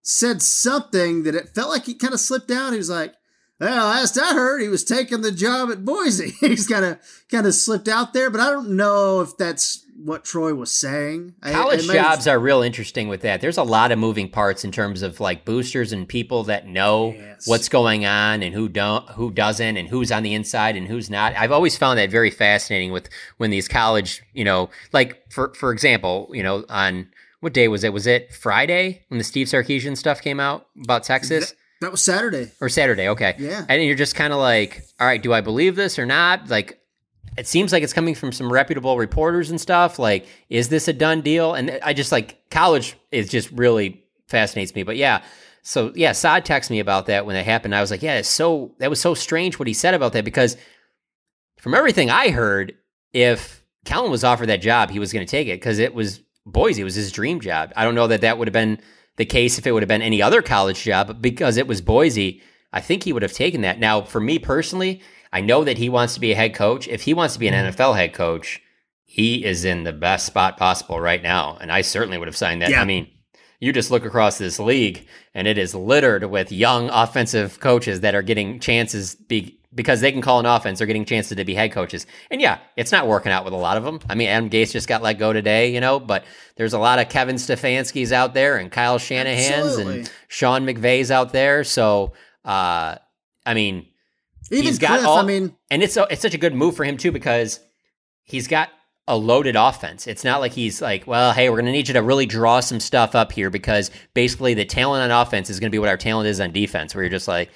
said something that it felt like he kind of slipped out. He was like, "Well, last I heard, he was taking the job at Boise." He's kind of kind of slipped out there, but I don't know if that's what Troy was saying. I- College I have- jobs are real interesting with that. There's a lot of moving parts in terms of like boosters and people that know what's going on and who don't, who doesn't, and who's on the inside and who's not. I've always found that very fascinating with when these college, you know, like for for example, you know, on what day was it? Was it Friday when the Steve Sarkisian stuff came out about Texas? That was Saturday. or Saturday. Okay. Yeah. And you're just kind of like, all right, do I believe this or not? Like, it seems like it's coming from some reputable reporters and stuff. Like, is this a done deal? And I just like college is just really fascinates me. But yeah. So yeah, Saad texted me about that when it happened. I was like, yeah, it's so that was so strange what he said about that because from everything I heard, if Kellen was offered that job, he was going to take it because it was Boise. Was his dream job. I don't know that that would have been the case if it would have been any other college job, but because it was Boise, I think he would have taken that. Now, for me personally, I know that he wants to be a head coach. If he wants to be an mm-hmm. NFL head coach, he is in the best spot possible right now. And I certainly would have signed that. Yeah. I mean, you just look across this league and it is littered with young offensive coaches that are getting chances be, because they can call an offense, they're getting chances to be head coaches. And yeah, it's not working out with a lot of them. I mean, Adam Gase just got let go today, you know, but there's a lot of Kevin Stefanski's out there and Kyle Shanahan's Absolutely. and Sean McVay's out there. So, uh, I mean, Even he's got Cliff, all, I mean, and it's so- it's such a good move for him too because he's got a loaded offense. It's not like he's like, well, hey, we're going to need you to really draw some stuff up here because basically the talent on offense is going to be what our talent is on defense. Where you're just like,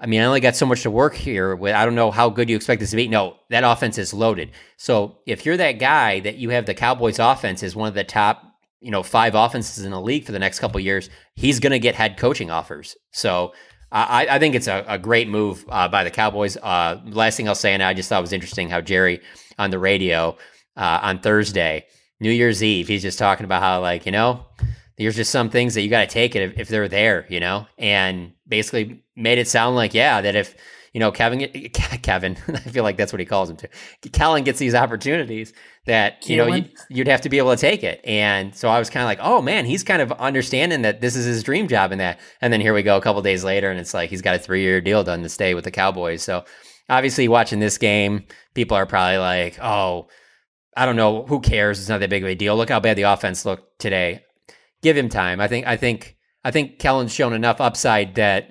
I mean, I only got so much to work here with. I don't know how good you expect this to be. No, that offense is loaded. So if you're that guy that you have the Cowboys offense is one of the top, you know, five offenses in the league for the next couple years, he's going to get head coaching offers. So I, I think it's a, a great move uh, by the Cowboys. Uh, last thing I'll say, and I just thought it was interesting how Jerry on the radio uh, on Thursday, New Year's Eve, he's just talking about how like you know there's just some things that you got to take it if, if they're there, you know, and basically made it sound like yeah that if you know Kevin Kevin I feel like that's what he calls him to Kellen gets these opportunities that you know you, Keelan. you'd have to be able to take it. And so I was kind of like oh man he's kind of understanding that this is his dream job and that. And then here we go a couple days later and it's like he's got a three year deal done to stay with the Cowboys. So obviously watching this game people are probably like oh I don't know who cares? It's not that big of a deal. Look how bad the offense looked today. Give him time. I think I think I think Kellen's shown enough upside that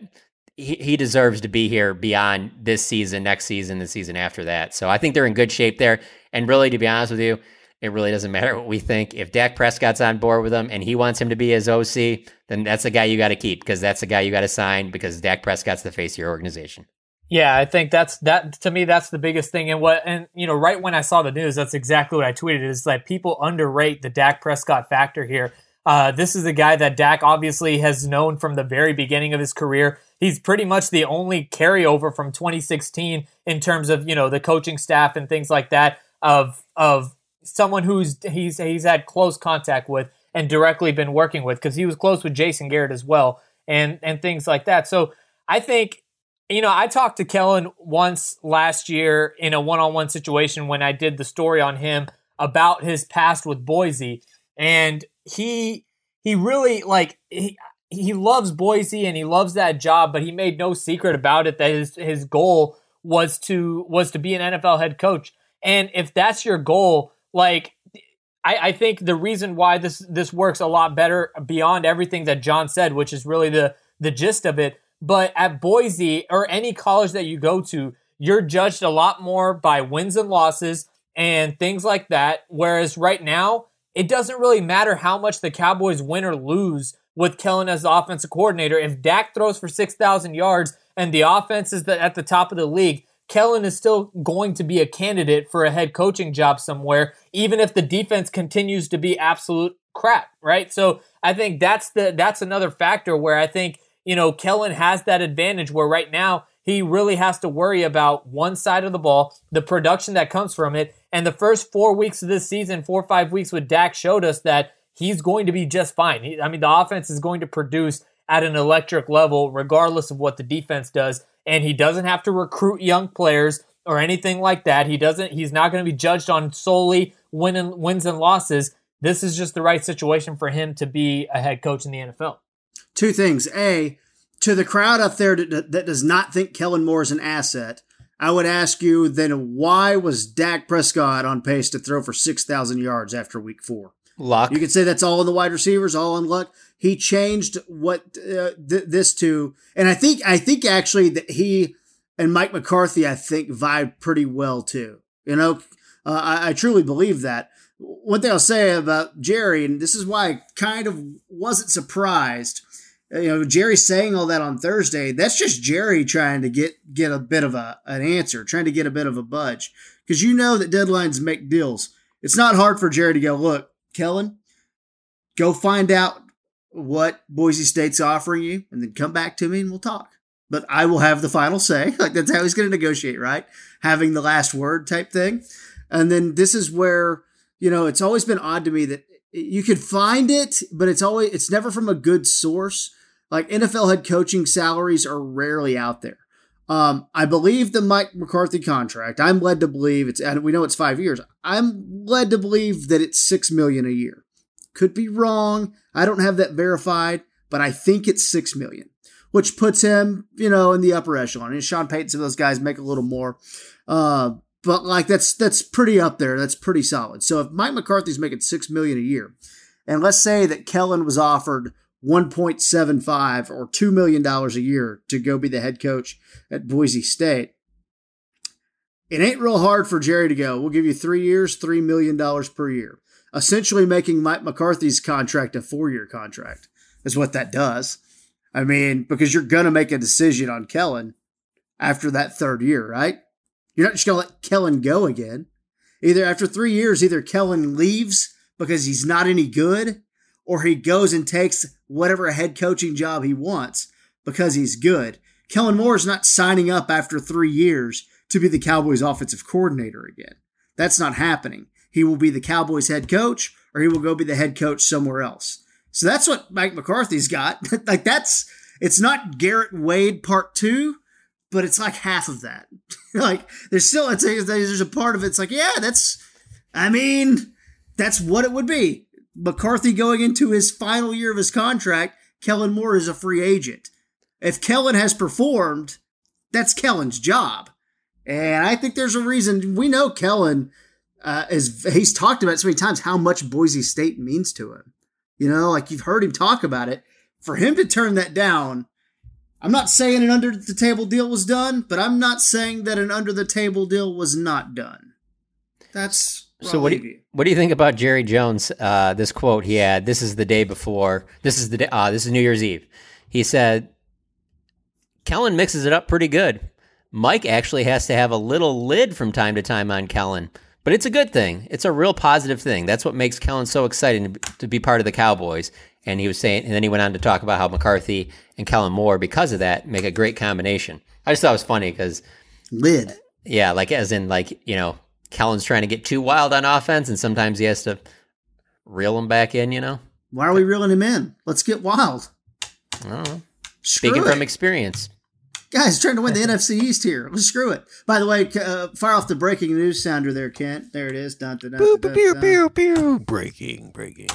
he, he deserves to be here beyond this season, next season, the season after that. So I think they're in good shape there. And really, to be honest with you, it really doesn't matter what we think. If Dak Prescott's on board with him and he wants him to be his OC, then that's the guy you got to keep because that's the guy you got to sign because Dak Prescott's the face of your organization. Yeah, I think that's that to me that's the biggest thing. And what and you know, right when I saw the news, that's exactly what I tweeted is that people underrate the Dak Prescott factor here. Uh, this is a guy that Dak obviously has known from the very beginning of his career. He's pretty much the only carryover from 2016 in terms of you know the coaching staff and things like that of of someone who's he's he's had close contact with. and directly been working with because he was close with Jason Garrett as well and and things like that. So I think you know I talked to Kellen once last year in a one-on-one situation when I did the story on him about his past with Boise and he he really like he, he loves Boise and he loves that job, but he made no secret about it that his his goal was to was to be an NFL head coach. And if that's your goal, like I, I think the reason why this this works a lot better beyond everything that Jon said, which is really the the gist of it. But at Boise or any college that you go to, you're judged a lot more by wins and losses and things like that. Whereas right now, it doesn't really matter how much the Cowboys win or lose with Kellen as the offensive coordinator. If Dak throws for 6,000 yards and the offense is at the top of the league, Kellen is still going to be a candidate for a head coaching job somewhere, even if the defense continues to be absolute crap, right? So I think that's the that's another factor where I think, you know, Kellen has that advantage where right now he really has to worry about one side of the ball, the production that comes from it. And the first four weeks of this season, four or five weeks with Dak showed us that he's going to be just fine. He, I mean, the offense is going to produce at an electric level, regardless of what the defense does. And he doesn't have to recruit young players or anything like that. He doesn't. He's not going to be judged on solely win and, wins and losses. This is just the right situation for him to be a head coach in the NFL. Two things: a to the crowd up there that, that does not think Kellen Moore is an asset. I would ask you then why was Dak Prescott on pace to throw for 6,000 yards after week four? Luck. You could say that's all in the wide receivers, all in luck. He changed what uh, th- this to, and I think I think actually that he and Mike McCarthy I think vibe pretty well too. You know, uh, I, I truly believe that. One thing I'll say about Jerry, and this is why I kind of wasn't surprised. You know, Jerry saying all that on Thursday. That's just Jerry trying to get get a bit of a an answer, trying to get a bit of a budge, because you know that deadlines make deals. It's not hard for Jerry to go look Kellen, go find out what Boise State's offering you and then come back to me and we'll talk. But I will have the final say. Like that's how he's going to negotiate, right? Having the last word type thing. And then this is where, you know, it's always been odd to me that you could find it, but it's always, it's never from a good source. Like NFL head coaching salaries are rarely out there. Um, I believe the Mike McCarthy contract. I'm led to believe it's, and we know it's five years. I'm led to believe that it's six million a year. Could be wrong. I don't have that verified, but I think it's six million, which puts him, you know, in the upper echelon. And Sean Payton, some of those guys make a little more. Uh, but like that's that's pretty up there. That's pretty solid. So if Mike McCarthy's making six million a year, and let's say that Kellen was offered 1.75 or $2 million a year to go be the head coach at Boise State. It ain't real hard for Jerry to go. We'll give you three years, $3 million per year. Essentially making Mike McCarthy's contract a four year contract is what that does. I mean, because you're going to make a decision on Kellen after that third year, right? You're not just going to let Kellen go again. Either after three years, either Kellen leaves because he's not any good or he goes and takes whatever head coaching job he wants because he's good. Kellen Moore is not signing up after three years to be the Cowboys offensive coordinator again. That's not happening. He will be the Cowboys head coach or he will go be the head coach somewhere else. So that's what Mike McCarthy's got. like that's, it's not Garrett Wade part two, but it's like half of that. like there's still, it's a, there's a part of it. It's like, yeah, that's, I mean, that's what it would be. McCarthy going into his final year of his contract, Kellen Moore is a free agent. If Kellen has performed, that's Kellen's job. And I think there's a reason. We know Kellen uh, is, he's talked about so many times how much Boise State means to him. You know, like you've heard him talk about it. For him to turn that down, I'm not saying an under the table deal was done, but I'm not saying that an under the table deal was not done. That's so what do you, what do you think about Jerry Jones? Uh, this quote he had. This is the day before. This is the day. Uh, this is New Year's Eve. He said, "Kellen mixes it up pretty good. Mike actually has to have a little lid from time to time on Kellen, but it's a good thing. It's a real positive thing. That's what makes Kellen so exciting to be part of the Cowboys." And he was saying, and then he went on to talk about how McCarthy and Kellen Moore, because of that, make a great combination. I just thought it was funny because lid. Yeah, like as in like you know Kellen's trying to get too wild on offense, and sometimes he has to reel him back in. You know. Why are we reeling him in? Let's get wild. Screw Speaking it. from experience. Guys, trying to win the NFC East here. Let's screw it. By the way, uh, fire off the breaking news sounder there, Kent. There it is. Dun, dun, dun, dun, dun, dun. pew. Breaking, breaking.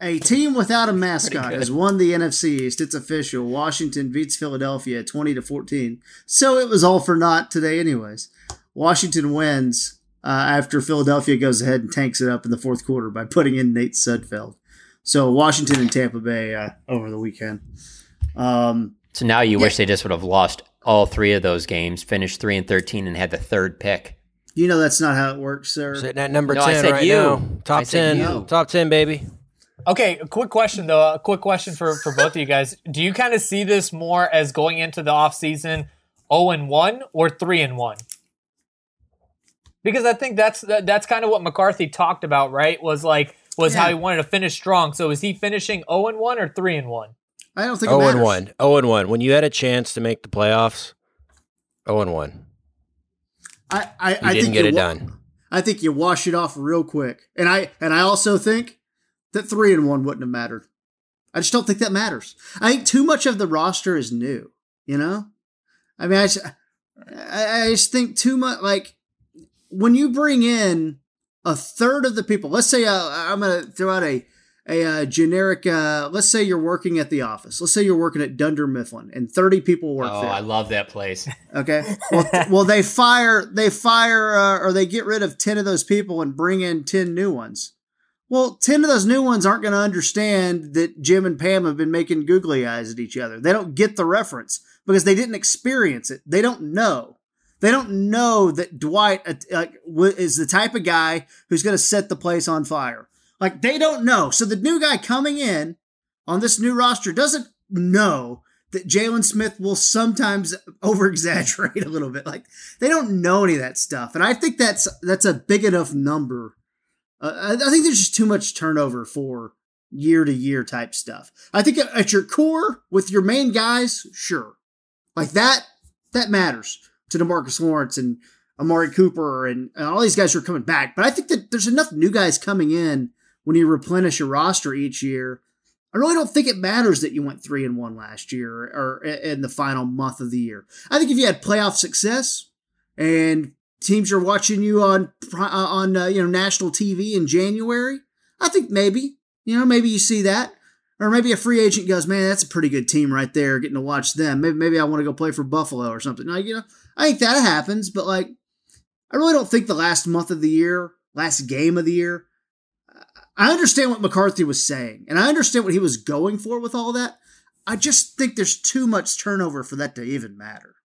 A team without a mascot has won the NFC East. It's official. Washington beats Philadelphia 20 to 14. So it was all for naught today, anyways. Washington wins after Philadelphia goes ahead and tanks it up in the fourth quarter by putting in Nate Sudfeld. So Washington and Tampa Bay uh, over the weekend. Um, So now you wish they just would have lost all three of those games, finished three and thirteen, and had the third pick. you know that's not how it works, sir. Sitting at number No, I 10 said right you. now. Top said 10. you. Top 10, baby. Okay, a quick question though. A quick question for for both of you guys. Do you kind of see this more as going into the offseason 0 and 1 or 3 and 1? Because I think that's that, that's kind of what McCarthy talked about, right? Was like was how he wanted to finish strong. So is he finishing 0 and 1 or 3 and 1? I don't think 0 it oh and matters. 1. 0 and 1. When you had a chance to make the playoffs, 0 and 1. I, I, You I didn't think get you it wa- done. I think you wash it off real quick. And I and I also think that three and one wouldn't have mattered. I just don't think that matters. I think too much of the roster is new. You know, I mean, I just, I, I just think too much. Like when you bring in a third of the people, let's say uh, I'm going to throw out a a uh, generic. Uh, let's say you're working at the office. Let's say you're working at Dunder Mifflin, and 30 people work there. Oh, there. I love that place. Okay. Well, well, they fire, they fire, uh, or they get rid of ten of those people and bring in ten new ones. Well, ten of those new ones aren't going to understand that Jim and Pam have been making googly eyes at each other. They don't get the reference because they didn't experience it. They don't know. They don't know that Dwight uh, is the type of guy who's going to set the place on fire. Like they don't know. So the new guy coming in on this new roster doesn't know that Jaylon Smith will sometimes over exaggerate a little bit. Like they don't know any of that stuff, and I think that's that's a big enough number. Uh, I, I think there's just too much turnover for year to year type stuff. I think at, at your core with your main guys, sure, like that that matters to Demarcus Lawrence and Amari Cooper and, and all these guys who are coming back. But I think that there's enough new guys coming in when you replenish your roster each year I really don't think it matters that you went three and one last year or in the final month of the year. I think if you had playoff success and teams are watching you on on uh, you know national TV in January, I think maybe you know maybe you see that, or maybe a free agent goes, man, that's a pretty good team right there, getting to watch them. Maybe maybe I want to go play for Buffalo or something. Like you know, I think that happens, but like I really don't think the last month of the year, last game of the year. I understand what McCarthy was saying, and I understand what he was going for with all that. I just think there's too much turnover for that to even matter.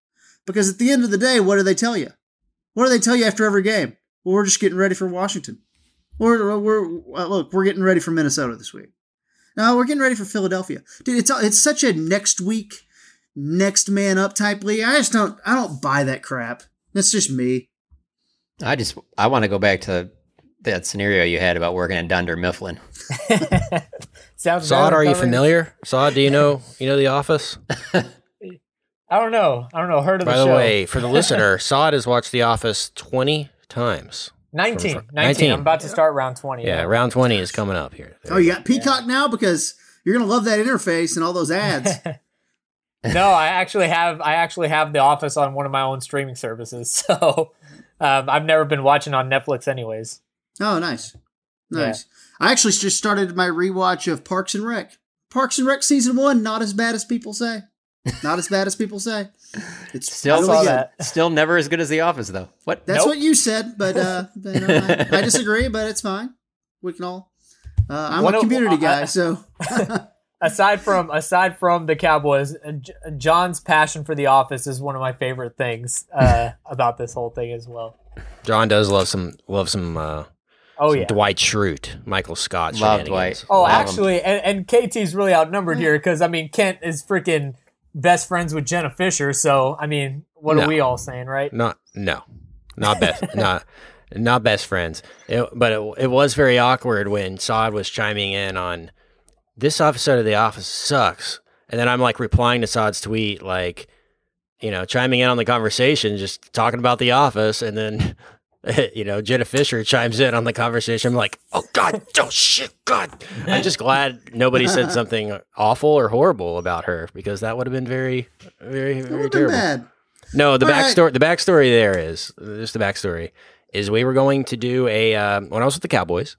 Because at the end of the day, what do they tell you? What do they tell you after every game? Well, we're just getting ready for Washington. We're, we're uh, look, we're getting ready for Minnesota this week. No, we're getting ready for Philadelphia, dude. It's it's such a next week, next man up type league. I just don't I don't buy that crap. That's just me. I just I want to go back to that scenario you had about working at Dunder Mifflin. Sounds Saad, better are you familiar? Saad, do you know you know The Office? I don't know. I don't know. Heard of the By the the show. way, for the listener, Saad has watched The Office 20 times. 19, From- 19. 19. I'm about to start round 20. Yeah, round 20 is coming up here. Oh, you got Peacock now because you're gonna love that interface and all those ads. no, I actually have I actually have The Office on one of my own streaming services. So um, I've never been watching on Netflix anyways. Oh, nice, nice. I actually just started my rewatch of Parks and Rec. Parks and Rec season one, not as bad as people say. Not as bad as people say. It's Still, really good. still never as good as The Office though. What? That's Nope. what you said, but uh, you know, I, I disagree. But it's fine. We can all. Uh, I'm One a of- community guy, I- so aside from aside from the Cowboys, uh, Jon's passion for The Office is one of my favorite things uh, about this whole thing as well. Jon does love some love some uh Oh, some yeah. Dwight Schrute, Michael Scott Love shenanigans. Oh, Love 'em. actually, and, and KT's really outnumbered here because I mean Kent is freaking best friends with Jenna Fischer. So I mean, what No. are we all saying, right? Not no, not best, not not best friends. It, but it, it was very awkward when Saad was chiming in on this episode of The Office sucks, and then I'm like replying to Saad's tweet like, you know, chiming in on the conversation, just talking about The Office, and then you know, Jenna Fischer chimes in on the conversation. I'm like, oh God, oh shit, God. I'm just glad nobody said something awful or horrible about her because that would have been very, very, very terrible. bad. No, the All right. backstory. The backstory there is just the backstory is we were going to do a um, when I was with the Cowboys,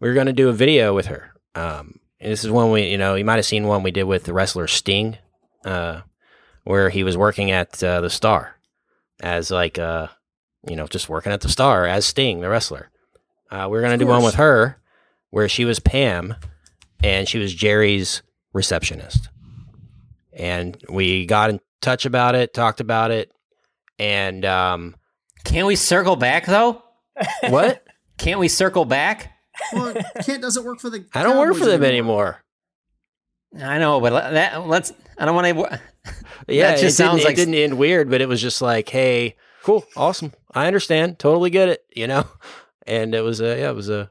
we were going to do a video with her. Um, this is one we, you know, you might have seen one we did with the wrestler Sting, uh, where he was working at uh, the Star as like, uh, you know, just working at the Star as Sting, the wrestler. Uh, we are going to do one with her where she was Pam and she was Jerry's receptionist. And we got in touch about it, talked about it, and um, Can we circle back though? what? Can't we circle back? Well, Kent doesn't work for the. I don't work for them anymore. I know, but let- that let's. I don't want to. Yeah, that it just sounds like it didn't end weird, but it was just like, hey, cool, awesome, I understand, totally get it, you know. And it was a, yeah, it was a,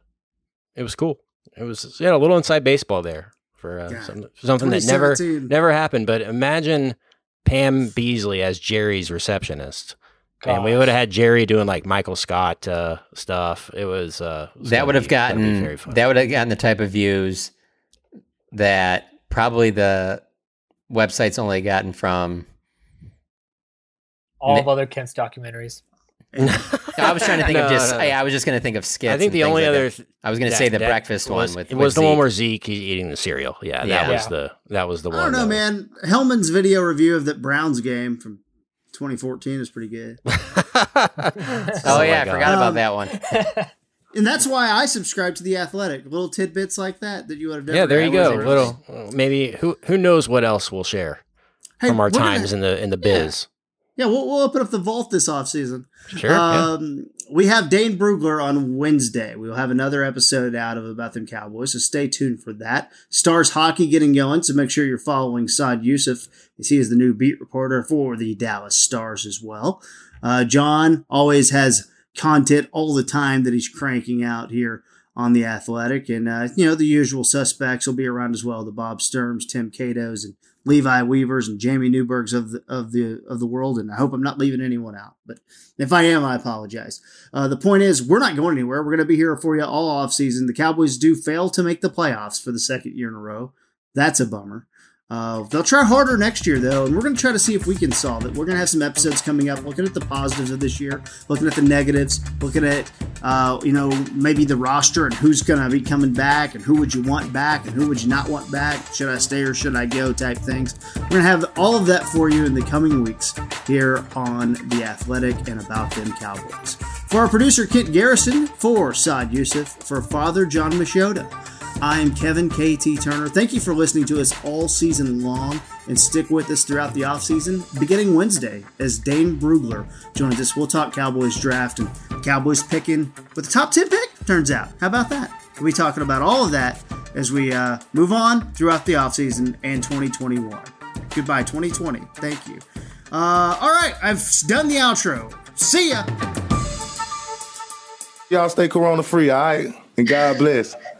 it was cool. It was yeah, a little inside baseball there for uh, God, something, something that never never happened. But imagine Pam Beesly as Jerry's receptionist. And we would have had Jerry doing like Michael Scott uh, stuff. It was uh, it was that would have be- gonna be gotten that would have gotten the type of views that probably the website's only gotten from. All of other Kent's documentaries. I was trying to think of just. no. I, I was just going to think of skits. I think the only like other. that. th- I was going to say the breakfast was, one with. It with was the one where Zeke he's eating the cereal. Yeah, that Yeah. was Yeah. the that was the one. I don't know, that man. Hellman's video review of the Browns game from 2014 is pretty good. was- Oh, yeah, I my forgot Um, about that one. And that's why I subscribe to the Athletic. Little tidbits like that that you would have never. Yeah, there you go. with. Little maybe who who knows what else we'll share Hey, from our we're gonna- times in the in the biz. Yeah, we'll, we'll open up the vault this offseason. Sure. yeah. Um, We have Dane Brugler on Wednesday. We'll have another episode out of About Them Cowboys, so stay tuned for that. Stars hockey getting going, so make sure you're following Saad Yousuf as he is the new beat reporter for the Dallas Stars as well. Uh, Jon always has content all the time that he's cranking out here on the Athletic, and uh, you know the usual suspects will be around as well: the Bob Sturms, Tim Cato's, and Levi Weavers and Jamey Newbergs of the of the of the world. And I hope I'm not leaving anyone out, but if I am, I apologize. Uh, the point is, we're not going anywhere. We're going to be here for you all off season. The Cowboys do fail to make the playoffs for the second year in a row. That's a bummer. Uh, they'll try harder next year, though, and we're going to try to see if we can solve it. We're going to have some episodes coming up looking at the positives of this year, looking at the negatives, looking at, uh, you know, maybe the roster and who's going to be coming back and who would you want back and who would you not want back. Should I stay or should I go type things. We're going to have all of that for you in the coming weeks here on The Athletic and About Them Cowboys. For our producer, Kent Garrison, for Saad Yousuf, for Father Jon Machota. I'm Kevin KT Turner. Thank you for listening to us all season long and stick with us throughout the offseason, beginning Wednesday as Dane Brugler joins us. We'll talk Cowboys draft and Cowboys picking with the top 10 pick, turns out. How about that? We'll be talking about all of that as we uh, move on throughout the offseason and 2021. Goodbye, 2020. Thank you. Uh, all right, I've done the outro. See ya. Y'all stay corona free, all right? And God bless.